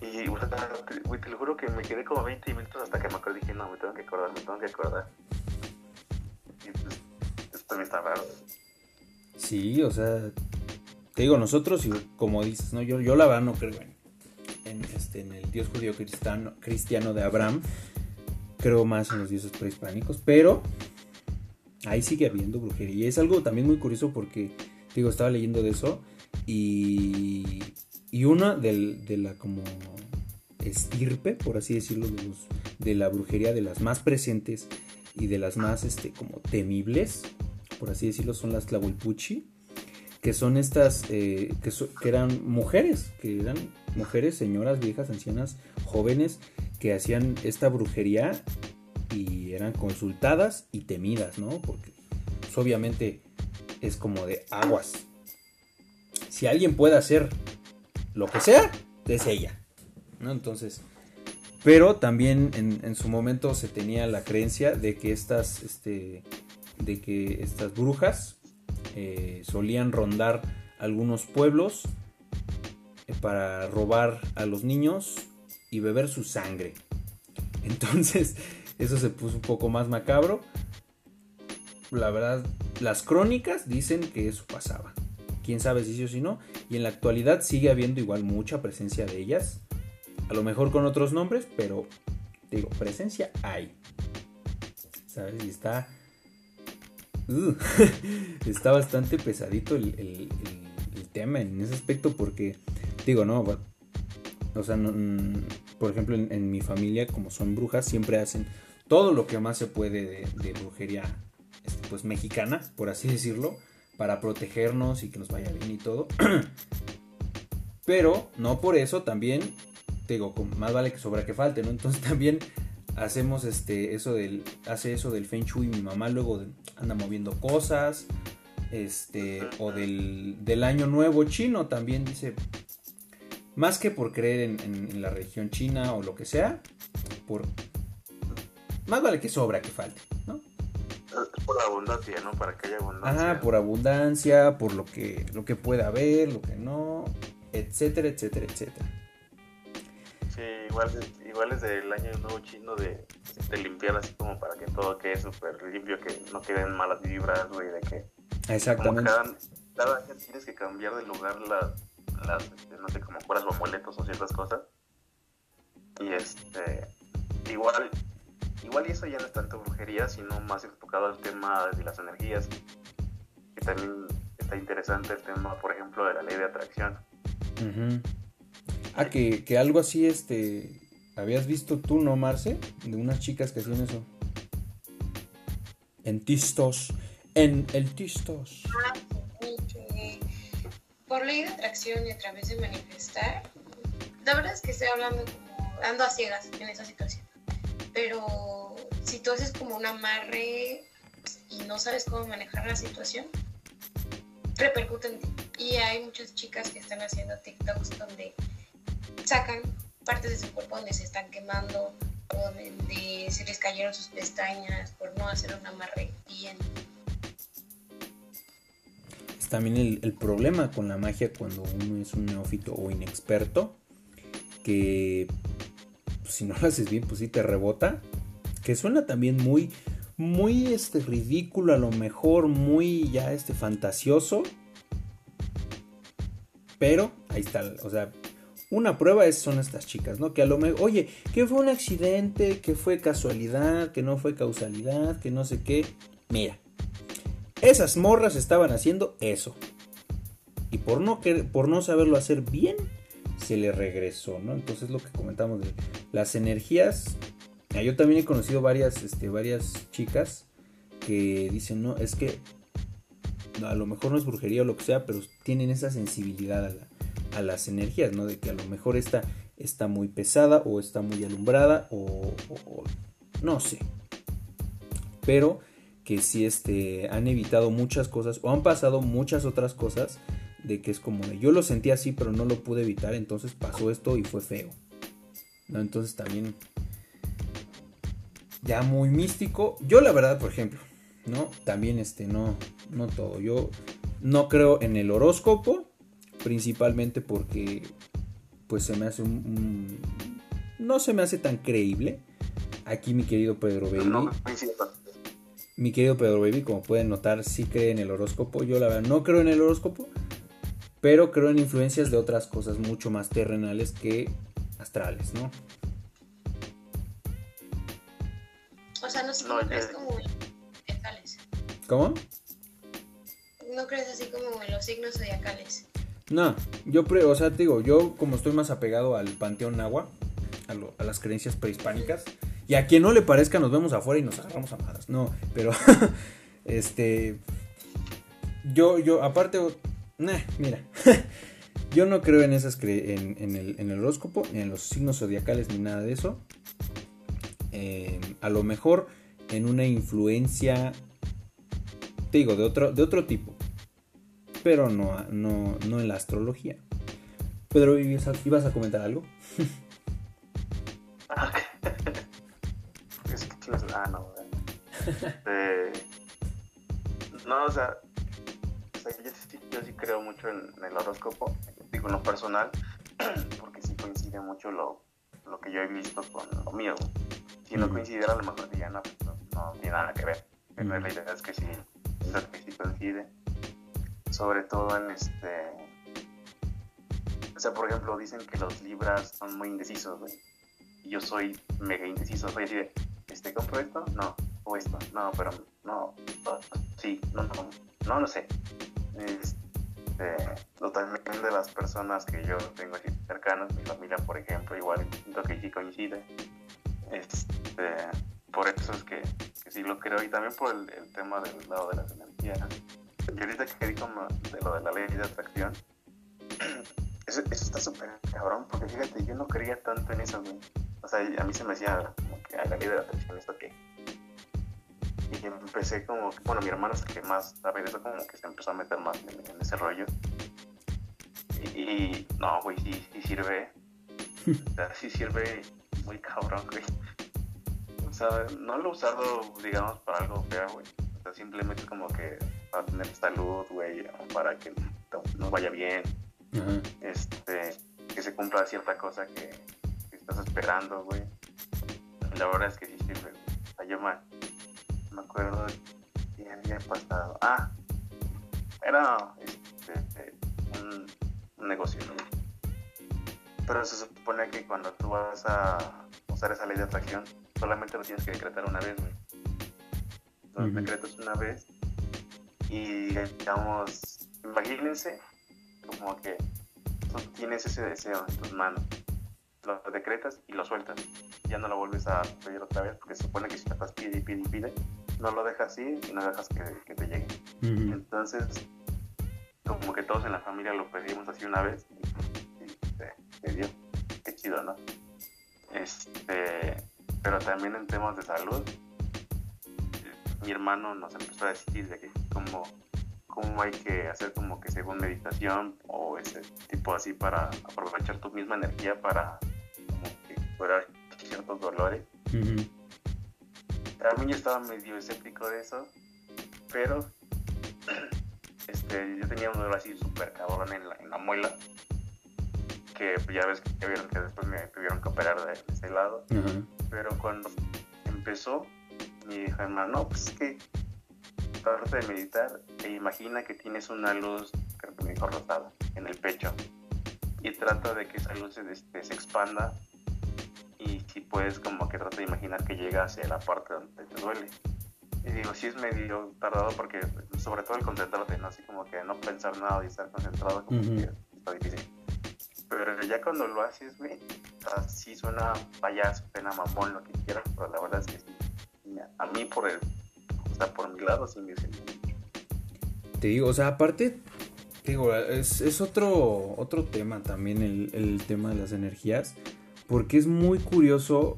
Y, te- lo juro que me quedé como 20 minutos hasta que me acordé. Dije, no, me tengo que acordar, me tengo que acordar. Y pues, esto también está raro. Sí, o sea, te digo, nosotros, y como dices, ¿no? Yo, yo la verdad no creo en, en, este, en el dios judío cristiano, cristiano de Abraham. Creo más en los dioses prehispánicos, pero ahí sigue habiendo brujería. Y es algo también muy curioso porque, digo, estaba leyendo de eso y, y una de la como estirpe, por así decirlo, de, la brujería, de las más presentes y de las más este, como temibles, por así decirlo, son las Tlahuelpuchi, que son estas, eh, que eran mujeres, que eran mujeres, señoras, viejas, ancianas, jóvenes, que hacían esta brujería y eran consultadas y temidas, ¿no? Porque pues, obviamente es como de aguas. Si alguien puede hacer lo que sea, es ella, ¿no? Entonces, pero también en, su momento se tenía la creencia de que estas, este, de que estas brujas eh, solían rondar algunos pueblos eh, para robar a los niños y beber su sangre. [laughs] Entonces, eso se puso un poco más macabro. La verdad, las crónicas dicen que eso pasaba. Quién sabe si sí o si no. Y en la actualidad sigue habiendo igual mucha presencia de ellas. A lo mejor con otros nombres, pero digo, presencia hay. ¿Sabes? Y está... Uh, [laughs] está bastante pesadito el, tema en ese aspecto porque, digo, no, o sea, mm, por ejemplo, en, mi familia, como son brujas, siempre hacen todo lo que más se puede de, brujería, este, pues mexicana, por así decirlo, para protegernos y que nos vaya bien y todo. [clears throat] Pero no por eso también, digo, más vale que sobra que falte, ¿no? Entonces [laughs] también hacemos este eso del hace eso del feng shui mi mamá luego anda moviendo cosas este o del, del año nuevo chino también dice más que por creer en, la religión china o lo que sea, por más vale que sobra que falte, ¿no? Por abundancia, ¿no? Para que haya abundancia. Ajá, por abundancia, por lo que, lo que pueda haber, lo que no, etcétera, etcétera, etcétera. Sí, igual, igual es del año nuevo chino de, limpiar así como para que todo quede súper limpio, que no queden malas vibras, güey, de que... Exactamente. Cada, cada, año tienes que cambiar de lugar la las, este, no sé, como curas o amuletos o ciertas cosas. Y este, igual, igual y eso ya no es tanto brujería, sino más enfocado al tema de las energías. Que también está interesante el tema, por ejemplo, de la ley de atracción. Ah, que, que algo así, este, habías visto tú, ¿no, Marce? De unas chicas que hacían eso. En Tistos. En el Tistos. Ah, por ley de atracción y a través de manifestar, la verdad es que estoy hablando como ando a ciegas en esa situación. Pero si tú haces como un amarre y no sabes cómo manejar la situación, repercute en ti. Y hay muchas chicas que están haciendo TikToks donde sacan partes de su cuerpo donde se están quemando o donde se les cayeron sus pestañas por no hacer un amarre bien también el, problema con la magia cuando uno es un neófito o inexperto, que pues, si no lo haces bien, pues sí te rebota, que suena también muy, muy este, ridículo a lo mejor, muy ya este, fantasioso, pero ahí está, o sea, una prueba es, son estas chicas, ¿no? Que a lo mejor, oye, que fue un accidente, que fue casualidad, que no fue causalidad, que no sé qué. Mira, esas morras estaban haciendo eso. Y por no, por no saberlo hacer bien, se le regresó, ¿no? Entonces lo que comentamos de las energías. Yo también he conocido varias, este, varias chicas que dicen, no, es que a lo mejor no es brujería o lo que sea, pero tienen esa sensibilidad a, las energías, ¿no? De que a lo mejor esta está muy pesada o está muy alumbrada o no sé. Pero que sí este, han evitado muchas cosas o han pasado muchas otras cosas de que es como de yo lo sentí así pero no lo pude evitar entonces pasó esto y fue feo. ¿no? entonces también ya muy místico. Yo la verdad por ejemplo no también este no no todo. Yo no creo en el horóscopo principalmente porque pues se me hace un, no se me hace tan creíble. Aquí mi querido Pedro Bailey no, mi querido Pedro Baby, como pueden notar, sí cree en el horóscopo. Yo la verdad no creo en el horóscopo, pero creo en influencias de otras cosas mucho más terrenales que astrales, ¿no? O sea, no, no crees como zodiacales. ¿Cómo? No crees así como en los signos zodiacales. No, yo, o sea, te digo, yo como estoy más apegado al panteón agua, a, a las creencias prehispánicas, y a quien no le parezca, nos vemos afuera y nos agarramos a malas. No, pero. [laughs] este. Yo, yo, aparte. Mira. [laughs] yo no creo en esas. En, en, el, en el horóscopo, ni en los signos zodiacales, ni nada de eso. Em, a lo mejor en una influencia. Te digo, de otro, de otro tipo. Pero no, no, no en la astrología. Pedro, ¿ibas a comentar algo? Ah, no, eh, no, o sea, yo, sí, creo mucho en, el horóscopo, digo en lo personal, [clears throat] porque sí coincide mucho lo, lo que yo he visto con lo mío. Si no coincidiera, a lo mejor diría, no, pues, no, tiene nada que ver. Pero la idea es que sí, que sí coincide. sobre todo en este... O sea, por ejemplo, dicen que los libras son muy indecisos, güey. Y yo soy mega indeciso, soy así de, este, ¿compro esto? No. ¿O esto? No, pero no. Sí, no, no, no lo sé. Este, totalmente de las personas que yo tengo aquí cercanas, mi familia, por ejemplo, igual siento que sí coincide. Este, por eso es que, sí lo creo y también por el, tema del lado de las energías. Y ahorita que di como de lo de la ley de atracción, [clears throat] eso, eso está súper cabrón, porque fíjate, yo no creía tanto en eso. O sea, a mí se me hacía como que a la ley de atracción, ¿esto qué? Y empecé como, bueno, mi hermano es el que más sabe eso, como que se empezó a meter más en, en ese rollo. Y, y no, güey, sí, sí sirve. O sea, sí sirve muy cabrón, güey. O sea, no lo he usado, digamos, para algo feo, güey. O sea, simplemente como que para tener salud, güey, para que nos vaya bien. Este, que se cumpla cierta cosa que, que estás esperando, güey. La verdad es que sí sirve. O sea, yo me, me acuerdo que había pasado. Ah, era este, un, un negocio, ¿no? Pero se supone que cuando tú vas a usar esa ley de atracción, solamente lo tienes que decretar una vez, güey. Entonces Ujú. decretas una vez y digamos, imagínense como que tú tienes ese deseo en tus manos, lo decretas y lo sueltas. Ya no lo vuelves a pedir otra vez porque se supone que si te estás pide y pide y pide, no lo dejas así y no dejas que, que te llegue. Entonces, como que todos en la familia lo pedimos así una vez y, y se, se dio. Qué chido, ¿no? Este, pero también en temas de salud, mi hermano nos empezó a decir de que cómo, cómo hay que hacer como que según meditación o ese tipo así para aprovechar tu misma energía para como que curar ciertos dolores. También yo estaba medio escéptico de eso, pero este, yo tenía un dolor así súper cabrón en la, en la muela, que pues, ya ves que vieron que después me tuvieron que operar de, de ese lado, pero cuando empezó, me dijo hermano, no, pues es que trata de meditar e imagina que tienes una luz, creo que me dijo rosada, en el pecho, y trata de que esa luz este, se expanda y si puedes como que trata de imaginar que llega hacia la parte donde te duele. Y digo, sí es medio tardado porque sobre todo el concentrarte, ¿no? Así como que no pensar nada y estar concentrado como Ujú. que está difícil. Pero ya cuando lo haces, güey, o sea, sí suena payaso, suena mamón, lo que quieras, pero la verdad es que A mí por el, o sea, por mi lado sí me mucho. Te digo, o sea, aparte, te digo, es, es otro, otro tema también el, el tema de las energías, porque es muy curioso,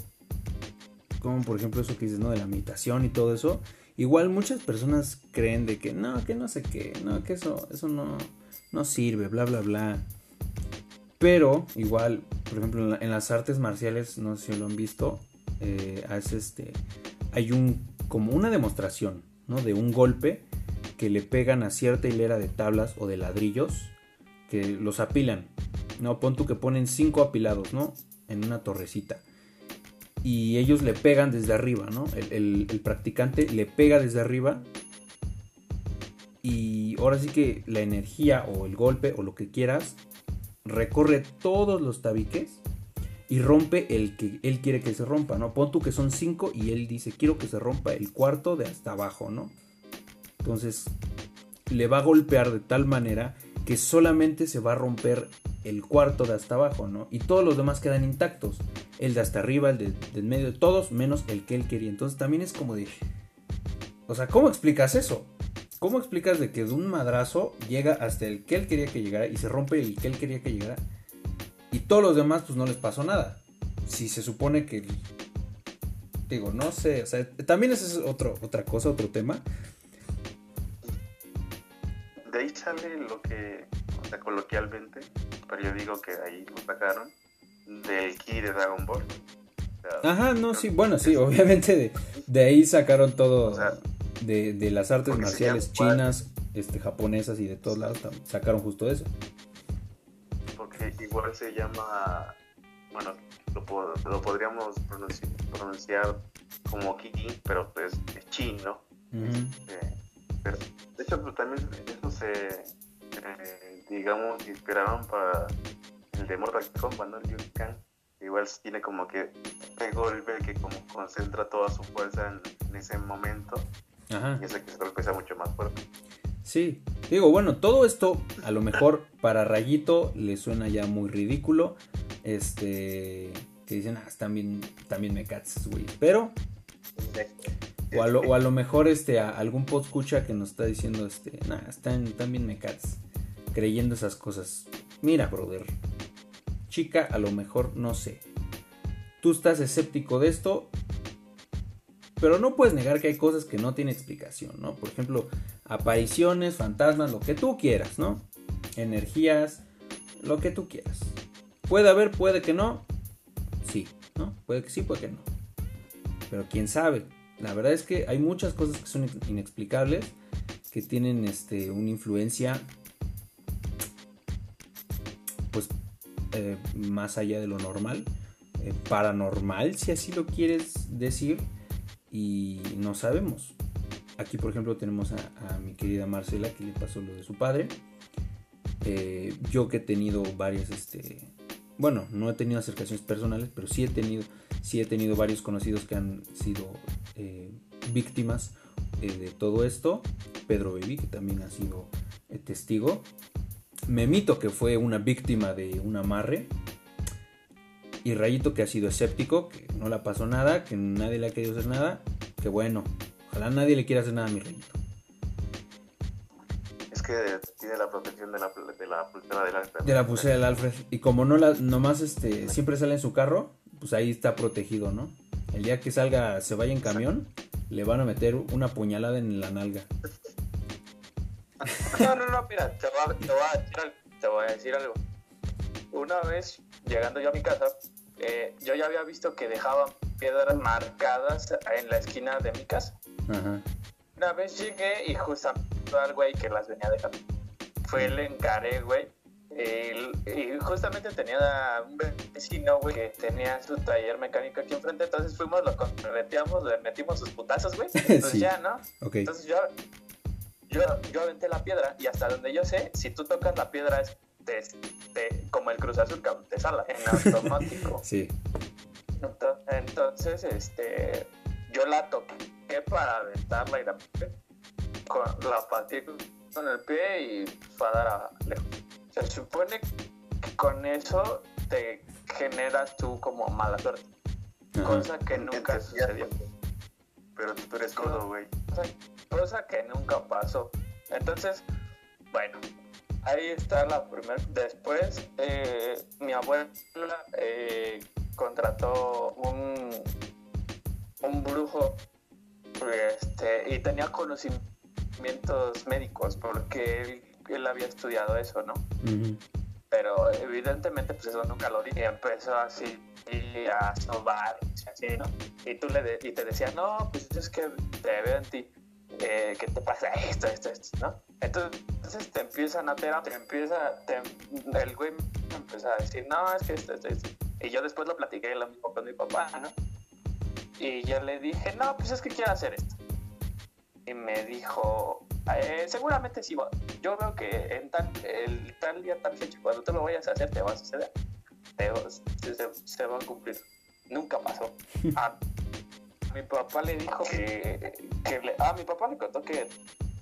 como por ejemplo eso que dices, ¿no? De la meditación y todo eso. Igual muchas personas creen de que no, que no sé qué, no, que eso, eso no, no sirve, bla, bla, bla. Pero igual, por ejemplo, en, la- en las artes marciales, no sé si lo han visto, eh, este, hay un, como una demostración, ¿no? De un golpe que le pegan a cierta hilera de tablas o de ladrillos que los apilan. No, pon tú que ponen cinco apilados, ¿no? En una torrecita. Y ellos le pegan desde arriba, ¿no? El, practicante le pega desde arriba. Y ahora sí que la energía o el golpe o lo que quieras recorre todos los tabiques y rompe el que él quiere que se rompa, ¿no? Pon tú que son cinco y él dice, quiero que se rompa el cuarto de hasta abajo, ¿no? Entonces le va a golpear de tal manera que solamente se va a romper el cuarto de hasta abajo, ¿no? Y todos los demás quedan intactos. El de hasta arriba, el de, del medio, todos menos el que él quería. Entonces también es como de... O sea, ¿cómo explicas eso? ¿Cómo explicas de que de un madrazo llega hasta el que él quería que llegara y se rompe el que él quería que llegara? Y todos los demás pues no les pasó nada. Si se supone que... Digo, no sé, o sea, también ese es otro, otra cosa, otro tema. De ahí sale lo que, o sea, coloquialmente, pero yo digo que ahí lo sacaron, del ki de Dragon Ball. O sea, Ajá, no, sí, bueno, sí, obviamente de, de ahí sacaron todo O sea, de, de las artes marciales llama- chinas, este, japonesas y de todos lados sacaron justo eso. porque igual se llama, bueno, lo, lo podríamos pronunci- pronunciar como ki, pero pues es chi, ¿no? Ujú. Eh, pero, de hecho, pues también se, eh, digamos, inspiraron para el de Mortal Kombat, ¿no? Liu Kang. Igual tiene como que este golpe que como concentra toda su fuerza en, en ese momento Ajá. y hace que se golpe sea mucho más fuerte. Sí, digo, bueno, todo esto a lo mejor para Rayito le suena ya muy ridículo. Este, que dicen, ah, también, también me catsas, güey. Pero, o a, lo, mejor este, a algún pod escucha que nos está diciendo, este, están, también me cats, creyendo esas cosas. Mira, brother, chica, a lo mejor no sé. Tú estás escéptico de esto, pero no puedes negar que hay cosas que no tienen explicación, ¿no? Por ejemplo, apariciones, fantasmas, lo que tú quieras, ¿no? Energías, lo que tú quieras. Puede haber, puede que no. Sí, ¿no? Puede que sí, puede que no. Pero quién sabe. La verdad es que hay muchas cosas que son inexplicables, que tienen este, una influencia, pues, eh, más allá de lo normal, eh, paranormal, si así lo quieres decir, y no sabemos. Aquí, por ejemplo, tenemos a, mi querida Marcela que le pasó lo de su padre. Eh, yo que he tenido varias, este, bueno, no he tenido acercaciones personales, pero sí he tenido, sí he tenido varios conocidos que han sido eh, víctimas eh, de todo esto. Pedro Baby, que también ha sido eh, testigo. Memito, que fue una víctima de un amarre. Y Rayito, que ha sido escéptico, que no le pasó nada, que nadie le ha querido hacer nada. Que bueno, ojalá nadie le quiera hacer nada a mi Rayito. Es que tiene la protección de la, de la pulsera del Alfred. De la pulsera del Alfred. Y como no la, nomás este, siempre sale en su carro, pues ahí está protegido, ¿no? El día que salga, se vaya en camión, le van a meter una puñalada en la nalga. [laughs] No, no, no, mira, te voy, a, te voy a decir algo. Te voy a decir algo. Una vez, llegando yo a mi casa, eh, yo ya había visto que dejaban piedras marcadas en la esquina de mi casa. Ajá. Una vez llegué y justamente al güey que las venía dejando. Fue el encaré, güey. Y, y justamente tenía un vecino, güey, que tenía su taller mecánico aquí enfrente. Entonces fuimos, lo correteamos, le metimos sus putazos, güey. [laughs] Entonces Sí. ya, ¿no? Entonces yo, yo, yo aventé la piedra y hasta donde yo sé, si tú tocas la piedra es te- te- como el Cruz Azul, te sala en automático. [laughs] Sí. Ento- Entonces, este, yo la toqué para aventarla y la con la pateé con el pie y fue a dar a lejos. Se supone que con eso te generas tú como mala suerte, Ajá. cosa que nunca sucedió. Pero tú eres gordo, güey. cosa, cosa que nunca pasó. Entonces, bueno, ahí está la primera. Después, eh, mi abuela eh, contrató un, un brujo este, y tenía conocimientos médicos porque él, él había estudiado eso, ¿no? Ujú. pero evidentemente pues eso nunca lo dije y empezó así y a sobar así no y tú le de- y te decía no pues es que te veo en ti eh, que te pasa esto esto esto no entonces, entonces te empiezan a tener te empieza te- el güey me empieza a decir no es que esto esto esto y yo después lo platiqué lo mismo con mi papá no y yo le dije no pues es que quiero hacer esto y me dijo eh, seguramente sí yo veo que en tal, el tal día, tal fecha, cuando tú lo vayas a hacer, te va a suceder. Te se, va a cumplir. Nunca pasó. A mi papá le dijo que, que le, ah, mi papá le contó que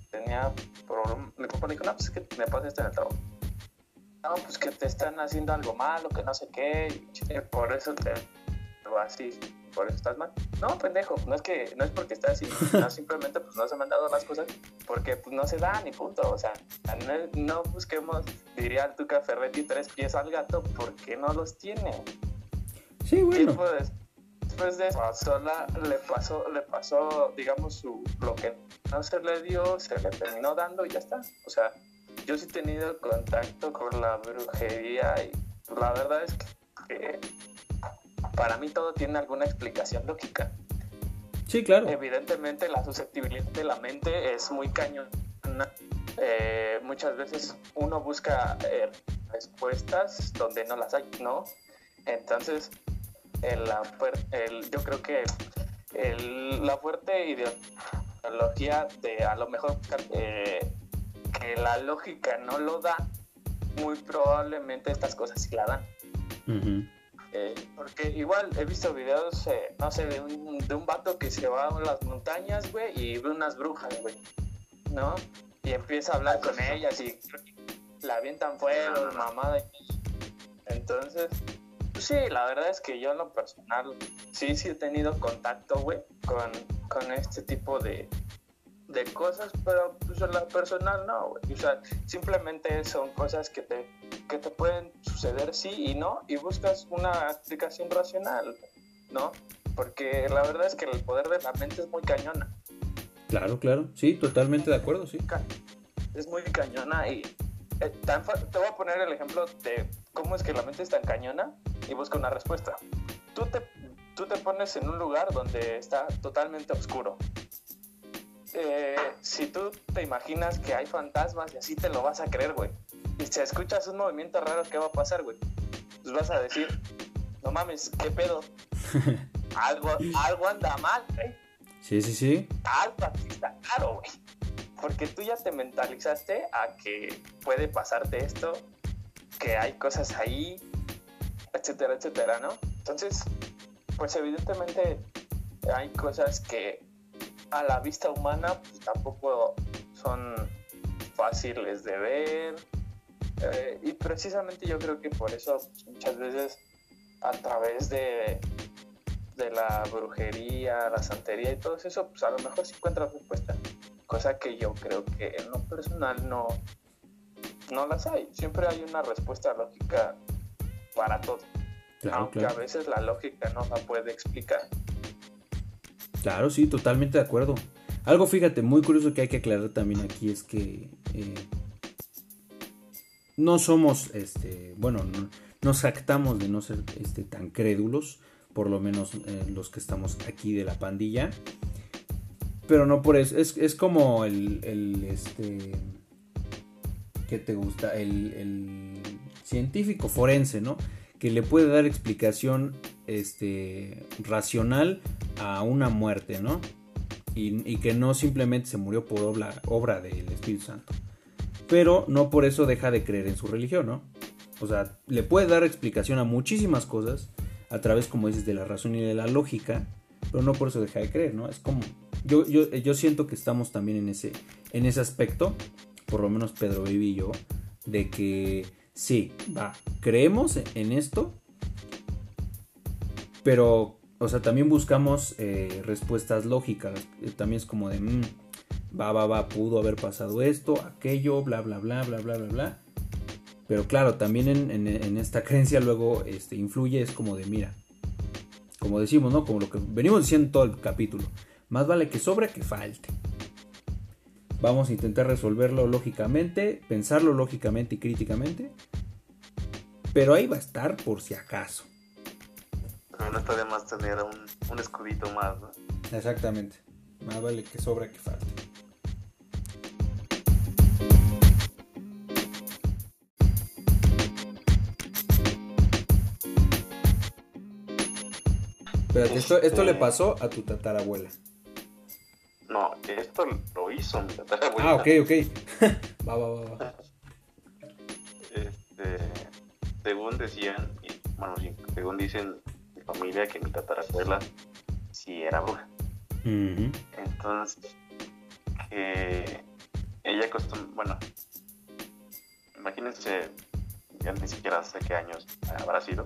tenía problemas. Mi papá le dijo, no, pues es que me pasa esto en el trabajo. No, pues que te están haciendo algo malo, que no sé qué, por eso te así, por eso estás mal. No, pendejo, no es que, no es porque estás así, [laughs] no, simplemente pues no se me han dado las cosas porque pues no se dan y punto, o sea, no, no busquemos, diría Tuca Ferretti, tres pies al gato porque no los tiene. Sí, bueno. Tiempo des- después de eso, pasó la- le pasó, le pasó, digamos, su, lo que no se le dio, se le terminó dando y ya está. O sea, yo sí he tenido contacto con la brujería y la verdad es que para mí todo tiene alguna explicación lógica. Sí, claro. Evidentemente la susceptibilidad de la mente es muy cañona. Eh, muchas veces uno busca eh, respuestas donde no las hay, ¿no? Entonces, el- el- yo creo que el- la fuerte ideología de a lo mejor eh, que la lógica no lo da, muy probablemente estas cosas sí la dan. Eh, porque igual he visto videos, eh, no sé, de un, de un vato que se va a las montañas, güey, y ve unas brujas, güey, ¿no? Y empieza a hablar con ellas y la avientan fuego, mamada. Entonces, pues sí, la verdad es que yo en lo personal, sí, sí he tenido contacto, güey, con, con este tipo de, de cosas, pero pues en la personal no, güey. O sea, simplemente son cosas que te, que te pueden suceder sí y no, y buscas una explicación racional, ¿no? Porque la verdad es que el poder de la mente es muy cañona. Claro, claro, sí, totalmente de acuerdo, sí. Es muy cañona y eh, te voy a poner el ejemplo de cómo es que la mente es tan cañona y busca una respuesta. Tú te, tú te pones en un lugar donde está totalmente oscuro eh, si tú te imaginas que hay fantasmas y así te lo vas a creer, güey. Y si escuchas un movimiento raro, ¿qué va a pasar, güey? Pues vas a decir, no mames, ¿qué pedo? [laughs] algo, algo anda mal, güey. Sí, sí, sí. Algo así está claro, güey. Porque tú ya te mentalizaste a que puede pasarte esto, que hay cosas ahí, etcétera, etcétera, ¿no? Entonces, pues evidentemente hay cosas que a la vista humana pues, tampoco son fáciles de ver. Eh, y precisamente yo creo que por eso pues, muchas veces a través de, de la brujería, la santería y todo eso, pues a lo mejor se encuentra respuesta. Cosa que yo creo que en lo personal no, no las hay. Siempre hay una respuesta lógica para todo. aunque a veces la lógica no la puede explicar. Claro, sí, totalmente de acuerdo. Algo, fíjate, muy curioso que hay que aclarar también aquí es que eh, no somos, este, bueno, no, nos actamos de no ser este, tan crédulos, por lo menos eh, los que estamos aquí de la pandilla. Pero no por eso, es, como el, el, este, ¿qué te gusta? El, el científico forense, ¿no? Que le puede dar explicación este, racional a una muerte, ¿no? Y, que no simplemente se murió por obra, del Espíritu Santo. Pero no por eso deja de creer en su religión, ¿no? O sea, le puede dar explicación a muchísimas cosas a través, como dices, de la razón y de la lógica, pero no por eso deja de creer, ¿no? Es como, yo, yo, yo siento que estamos también en ese, en ese aspecto, por lo menos Pedro Baby y yo, de que sí, va, creemos en esto, pero o sea, también buscamos eh, respuestas lógicas. Eh, también es como de, mm, va, va, va, pudo haber pasado esto, aquello, bla, bla, bla, bla, bla, bla, bla. Pero claro, también en, esta [laughs] creencia luego este, influye, es como de, mira, como decimos, ¿no? Como lo que venimos diciendo en todo el capítulo. Más vale que sobre que falte. Vamos a intentar resolverlo lógicamente, pensarlo lógicamente y críticamente. Pero ahí va a estar por si acaso no está de más tener un, escudito más, ¿no? Exactamente. Más vale que sobra que falte. Espérate, esto, esto le pasó a tu tatarabuela. No, esto lo hizo mi tatarabuela. Ah, ok, ok. [laughs] va, va, va, va. Este, según decían, bueno, según dicen familia que mi tatarabuela sí era bruja. Entonces, que ella acostumbró, bueno, imagínense, ya ni siquiera sé qué años habrá sido,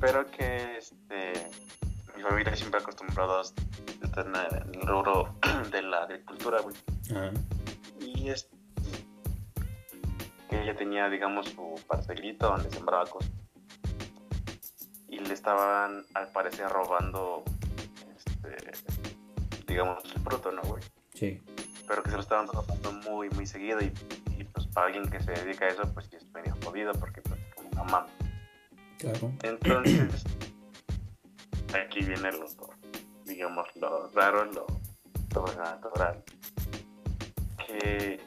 pero que este, mi familia siempre acostumbrado a estar en el rubro [clears throat] de la agricultura, güey. Y es que ella tenía, digamos, su parcelito donde sembraba cosas y le estaban al parecer robando este, digamos el fruto, ¿no, güey? Sí. Pero que se lo estaban robando muy, muy seguido y, pues para alguien que se dedica a eso, pues sí es medio jodido porque pues como mamá. Claro. Entonces, [clears throat] aquí viene lo, digamos, lo raro, lo sobrenatural. Que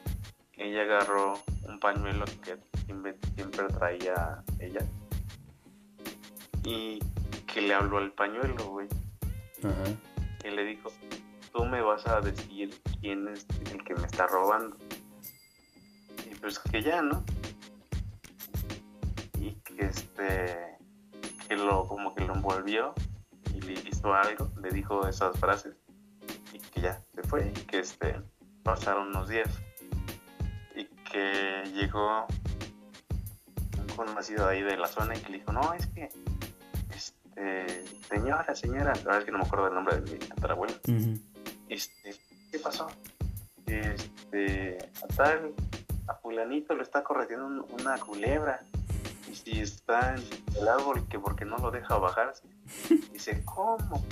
ella agarró un pañuelo que siempre, siempre traía ella y que le habló al pañuelo, güey. Ajá. Y le dijo, tú me vas a decir quién es el que me está robando. pues que ya, ¿no? Y que este, que lo, como que lo envolvió y le hizo algo, le dijo esas frases y que ya se fue y que este, pasaron unos días y que llegó un conocido ahí de la zona y que le dijo, no, es que, este, señora, señora, la verdad es que no me acuerdo del nombre de mi tatarabuelo, Ujú. este, ¿qué pasó? Este, a tal, a fulanito lo está correteando un- una culebra. Y si está en el árbol, que porque no lo deja bajarse. [laughs] Dice, ¿cómo?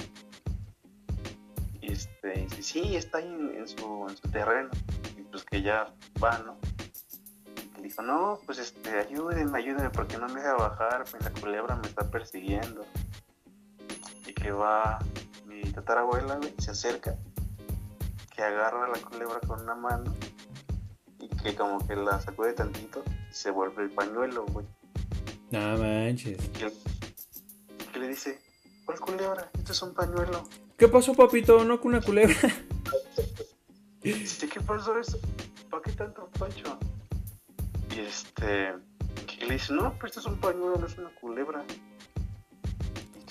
Este, dice, sí, está ahí en, en su, en su terreno. Y pues que ya va, ¿no? Dijo, no, pues este, ayúdenme, ayúdenme, porque no me deja bajar, pues la culebra me está persiguiendo. Que va mi tatarabuela, güey, se acerca que agarra la culebra con una mano y que como que la sacude tantito y se vuelve el pañuelo, güey. No manches. Y que, que le dice, ¿cuál culebra? Esto es un pañuelo. ¿Qué pasó, papito? No con una culebra. Dice, ¿qué pasó eso? ¿Para qué tanto pancho? Y este, que le dice, no, pues esto es un pañuelo, no es una culebra.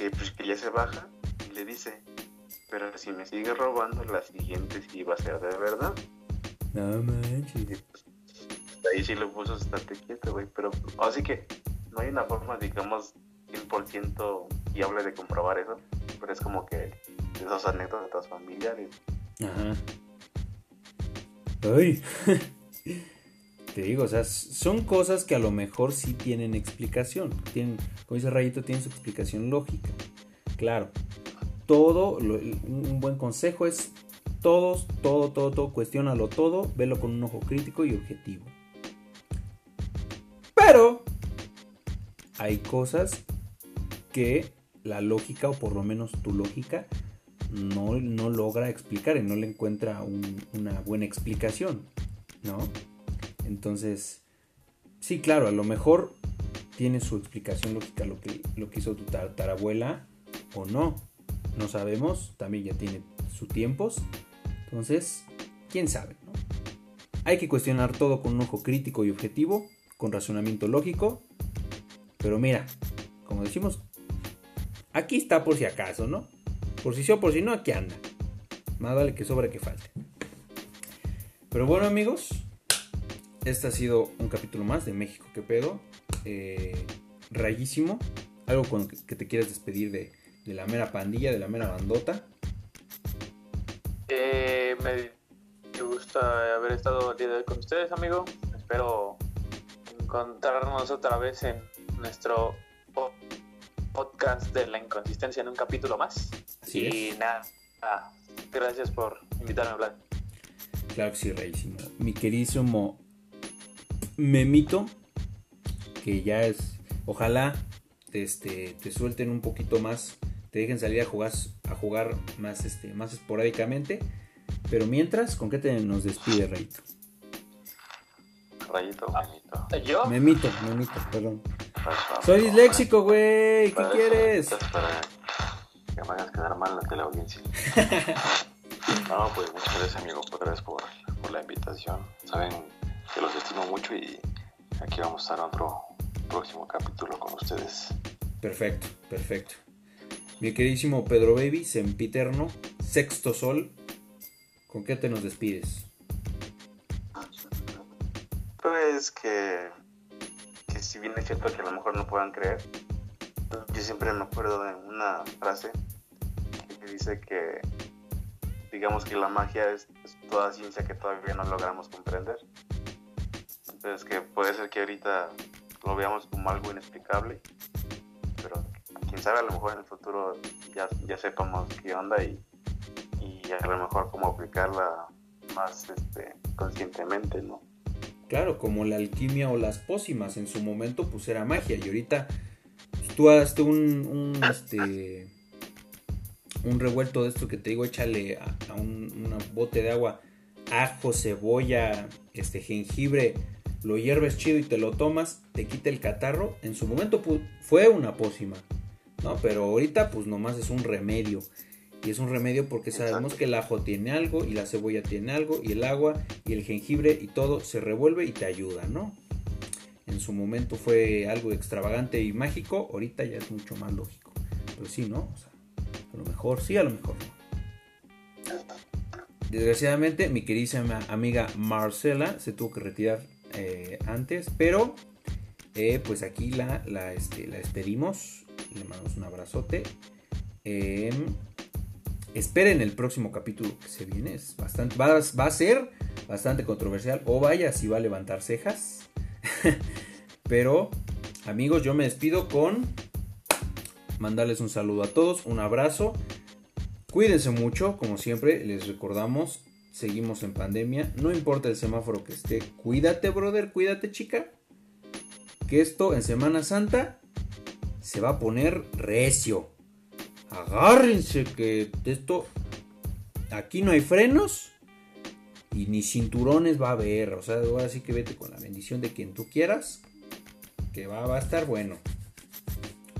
Que pues que ya se baja y le dice, pero si me sigue robando, la siguiente sí va a ser de verdad. No manches. Pues, ahí sí lo puso estate quieto, güey. Pero así que no hay una forma, digamos, 100% fiable de comprobar eso. Pero es como que esas anécdotas familiares. Ajá. Ay. [laughs] Te digo, o sea, son cosas que a lo mejor sí tienen explicación. Tienen, como dice Rayito, tienen su explicación lógica. Claro. Todo, un buen consejo es todos, todo, todo, todo, cuestiónalo todo, velo con un ojo crítico y objetivo. Pero hay cosas que la lógica, o por lo menos tu lógica, no, no logra explicar y no le encuentra un- una buena explicación, ¿no? Entonces, sí, claro, a lo mejor tiene su explicación lógica lo que, lo que hizo tu tatarabuela o no. No sabemos, también ya tiene sus tiempos. Entonces, quién sabe, ¿no? Hay que cuestionar todo con un ojo crítico y objetivo, con razonamiento lógico. Pero mira, como decimos, aquí está por si acaso, ¿no? Por si sí o por si no, aquí anda. Más vale que sobra que falte. Pero bueno, amigos, este ha sido un capítulo más de México, ¿qué pedo? Eh, rayísimo. Algo con que que te quieras despedir de, de la mera pandilla, de la mera bandota. Eh, me gusta haber estado el día de hoy con ustedes, amigo. Espero encontrarnos otra vez en nuestro po- podcast de la inconsistencia en un capítulo más. Así y es. nada, ah, gracias por invitarme a hablar. Claro que sí, rayísimo. Mi queridísimo Memito, que ya es, ojalá este, te suelten un poquito más, te dejen salir a jugar, a jugar más, este, más esporádicamente. Pero mientras, ¿con qué te nos despide, Rayito? Rayito, bonito. ¿Yo? Memito, Memito, perdón. Soy disléxico, güey. ¿Qué eso quieres? Para que me hagas quedar mal ante la audiencia. [laughs] No, pues muchas gracias, amigo. Gracias por, por la invitación. Saben que los estimo mucho y aquí vamos a estar en otro próximo capítulo con ustedes. Perfecto, perfecto. Mi queridísimo Pedro Baby, sempiterno, sexto sol. ¿Con qué te nos despides? Pues que, que si bien es cierto que a lo mejor no puedan creer, yo siempre me acuerdo de una frase que dice que digamos que la magia es, es toda ciencia que todavía no logramos comprender. Entonces que puede ser que ahorita lo veamos como algo inexplicable, pero quién sabe, a lo mejor en el futuro ya, ya sepamos qué onda y, y a lo mejor cómo aplicarla más este, conscientemente, ¿no? Claro, como la alquimia o las pócimas en su momento pues era magia y ahorita pues, tú hazte un, un, este un revuelto de esto que te digo, échale a, un bote de agua ajo, cebolla, este jengibre, lo hierves chido y te lo tomas, te quita el catarro. En su momento fue una pócima, ¿no? Pero ahorita pues nomás es un remedio. Y es un remedio porque sabemos que el ajo tiene algo y la cebolla tiene algo y el agua y el jengibre y todo se revuelve y te ayuda, ¿no? En su momento fue algo extravagante y mágico, ahorita ya es mucho más lógico. Pero sí, ¿no? O sea, a lo mejor sí, a lo mejor no. Desgraciadamente, mi queridísima amiga Marcela se tuvo que retirar eh, antes, pero eh, pues aquí la, la, este. Le mandamos un abrazote. Em, esperen el próximo capítulo que se viene. Es bastante, va, a ser bastante controversial. O vaya, si va a levantar cejas. [laughs] Pero, amigos, yo me despido con mandarles un saludo a todos. Un abrazo. Cuídense mucho, como siempre, les recordamos. Seguimos en pandemia. No importa el semáforo que esté. Cuídate, brother. Cuídate, chica. Que esto en Semana Santa se va a poner recio agárrense que esto, aquí no hay frenos y ni cinturones va a haber. O sea, ahora sí que vete con la bendición de quien tú quieras, que va, va a estar bueno,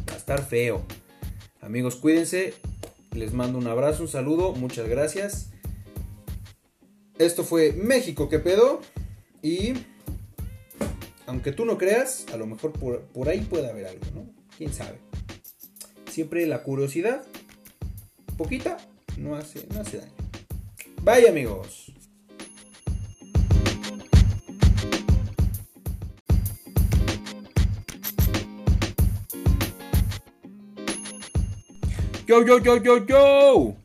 va a estar feo. Amigos, cuídense, les mando un abrazo, un saludo, muchas gracias. Esto fue México, ¿qué pedo? Y aunque tú no creas, a lo mejor por, por ahí puede haber algo, ¿no? ¿Quién sabe? Siempre la curiosidad, poquita, no hace, no hace daño. Bye amigos. Yo, yo, yo, yo, yo.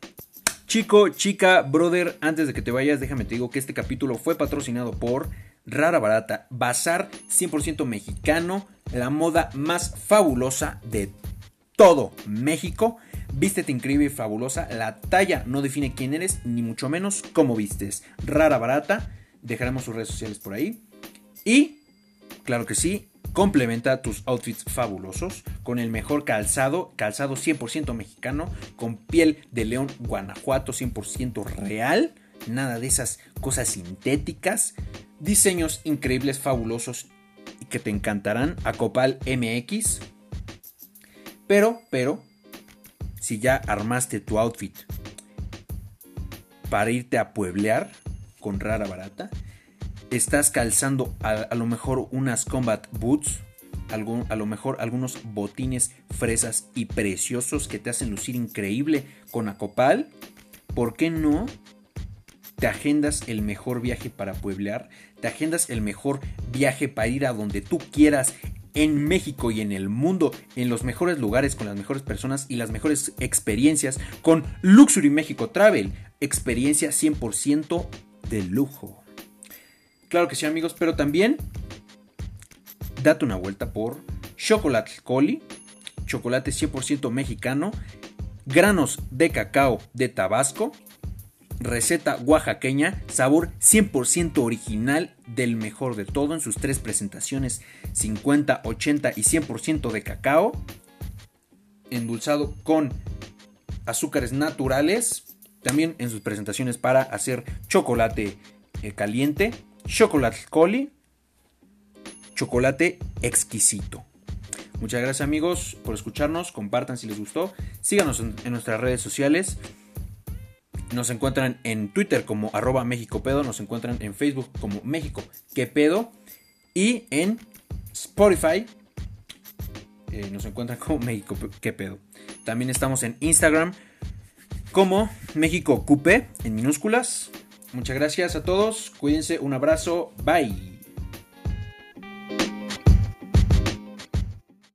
Chico, chica, brother, antes de que te vayas, déjame te digo que este capítulo fue patrocinado por Rara Barata, Bazar 100% mexicano, la moda más fabulosa de todo México. Vístete increíble y fabulosa. La talla no define quién eres, ni mucho menos cómo vistes. Rara barata. Dejaremos sus redes sociales por ahí. Y, claro que sí, complementa tus outfits fabulosos con el mejor calzado, calzado 100% mexicano, con piel de león Guanajuato 100% real. Nada de esas cosas sintéticas. Diseños increíbles, fabulosos y que te encantarán. Acopal MX pero, pero, si ya armaste tu outfit para irte a pueblear con rara barata, estás calzando a, lo mejor unas combat boots, a lo mejor algunos botines fresas y preciosos que te hacen lucir increíble con Acopal, ¿por qué no te agendas el mejor viaje para pueblear? Te agendas el mejor viaje para ir a donde tú quieras en México y en el mundo, en los mejores lugares, con las mejores personas y las mejores experiencias con Luxury México Travel. Experiencia 100% de lujo. Claro que sí amigos, pero también date una vuelta por Chocolate Coli, chocolate 100% mexicano, granos de cacao de Tabasco, receta oaxaqueña, sabor 100% original del mejor de todo en sus tres presentaciones 50, 80 y 100% de cacao, endulzado con azúcares naturales, también en sus presentaciones para hacer chocolate eh, caliente, chocolate coli, chocolate exquisito. Muchas gracias amigos por escucharnos, compartan si les gustó, síganos en nuestras redes sociales. Nos encuentran en Twitter como arroba México Pedo, nos encuentran en Facebook como México Que Pedo y en Spotify eh, nos encuentran como México Que Pedo. También estamos en Instagram como México Cupe en minúsculas. Muchas gracias a todos, cuídense, un abrazo, bye.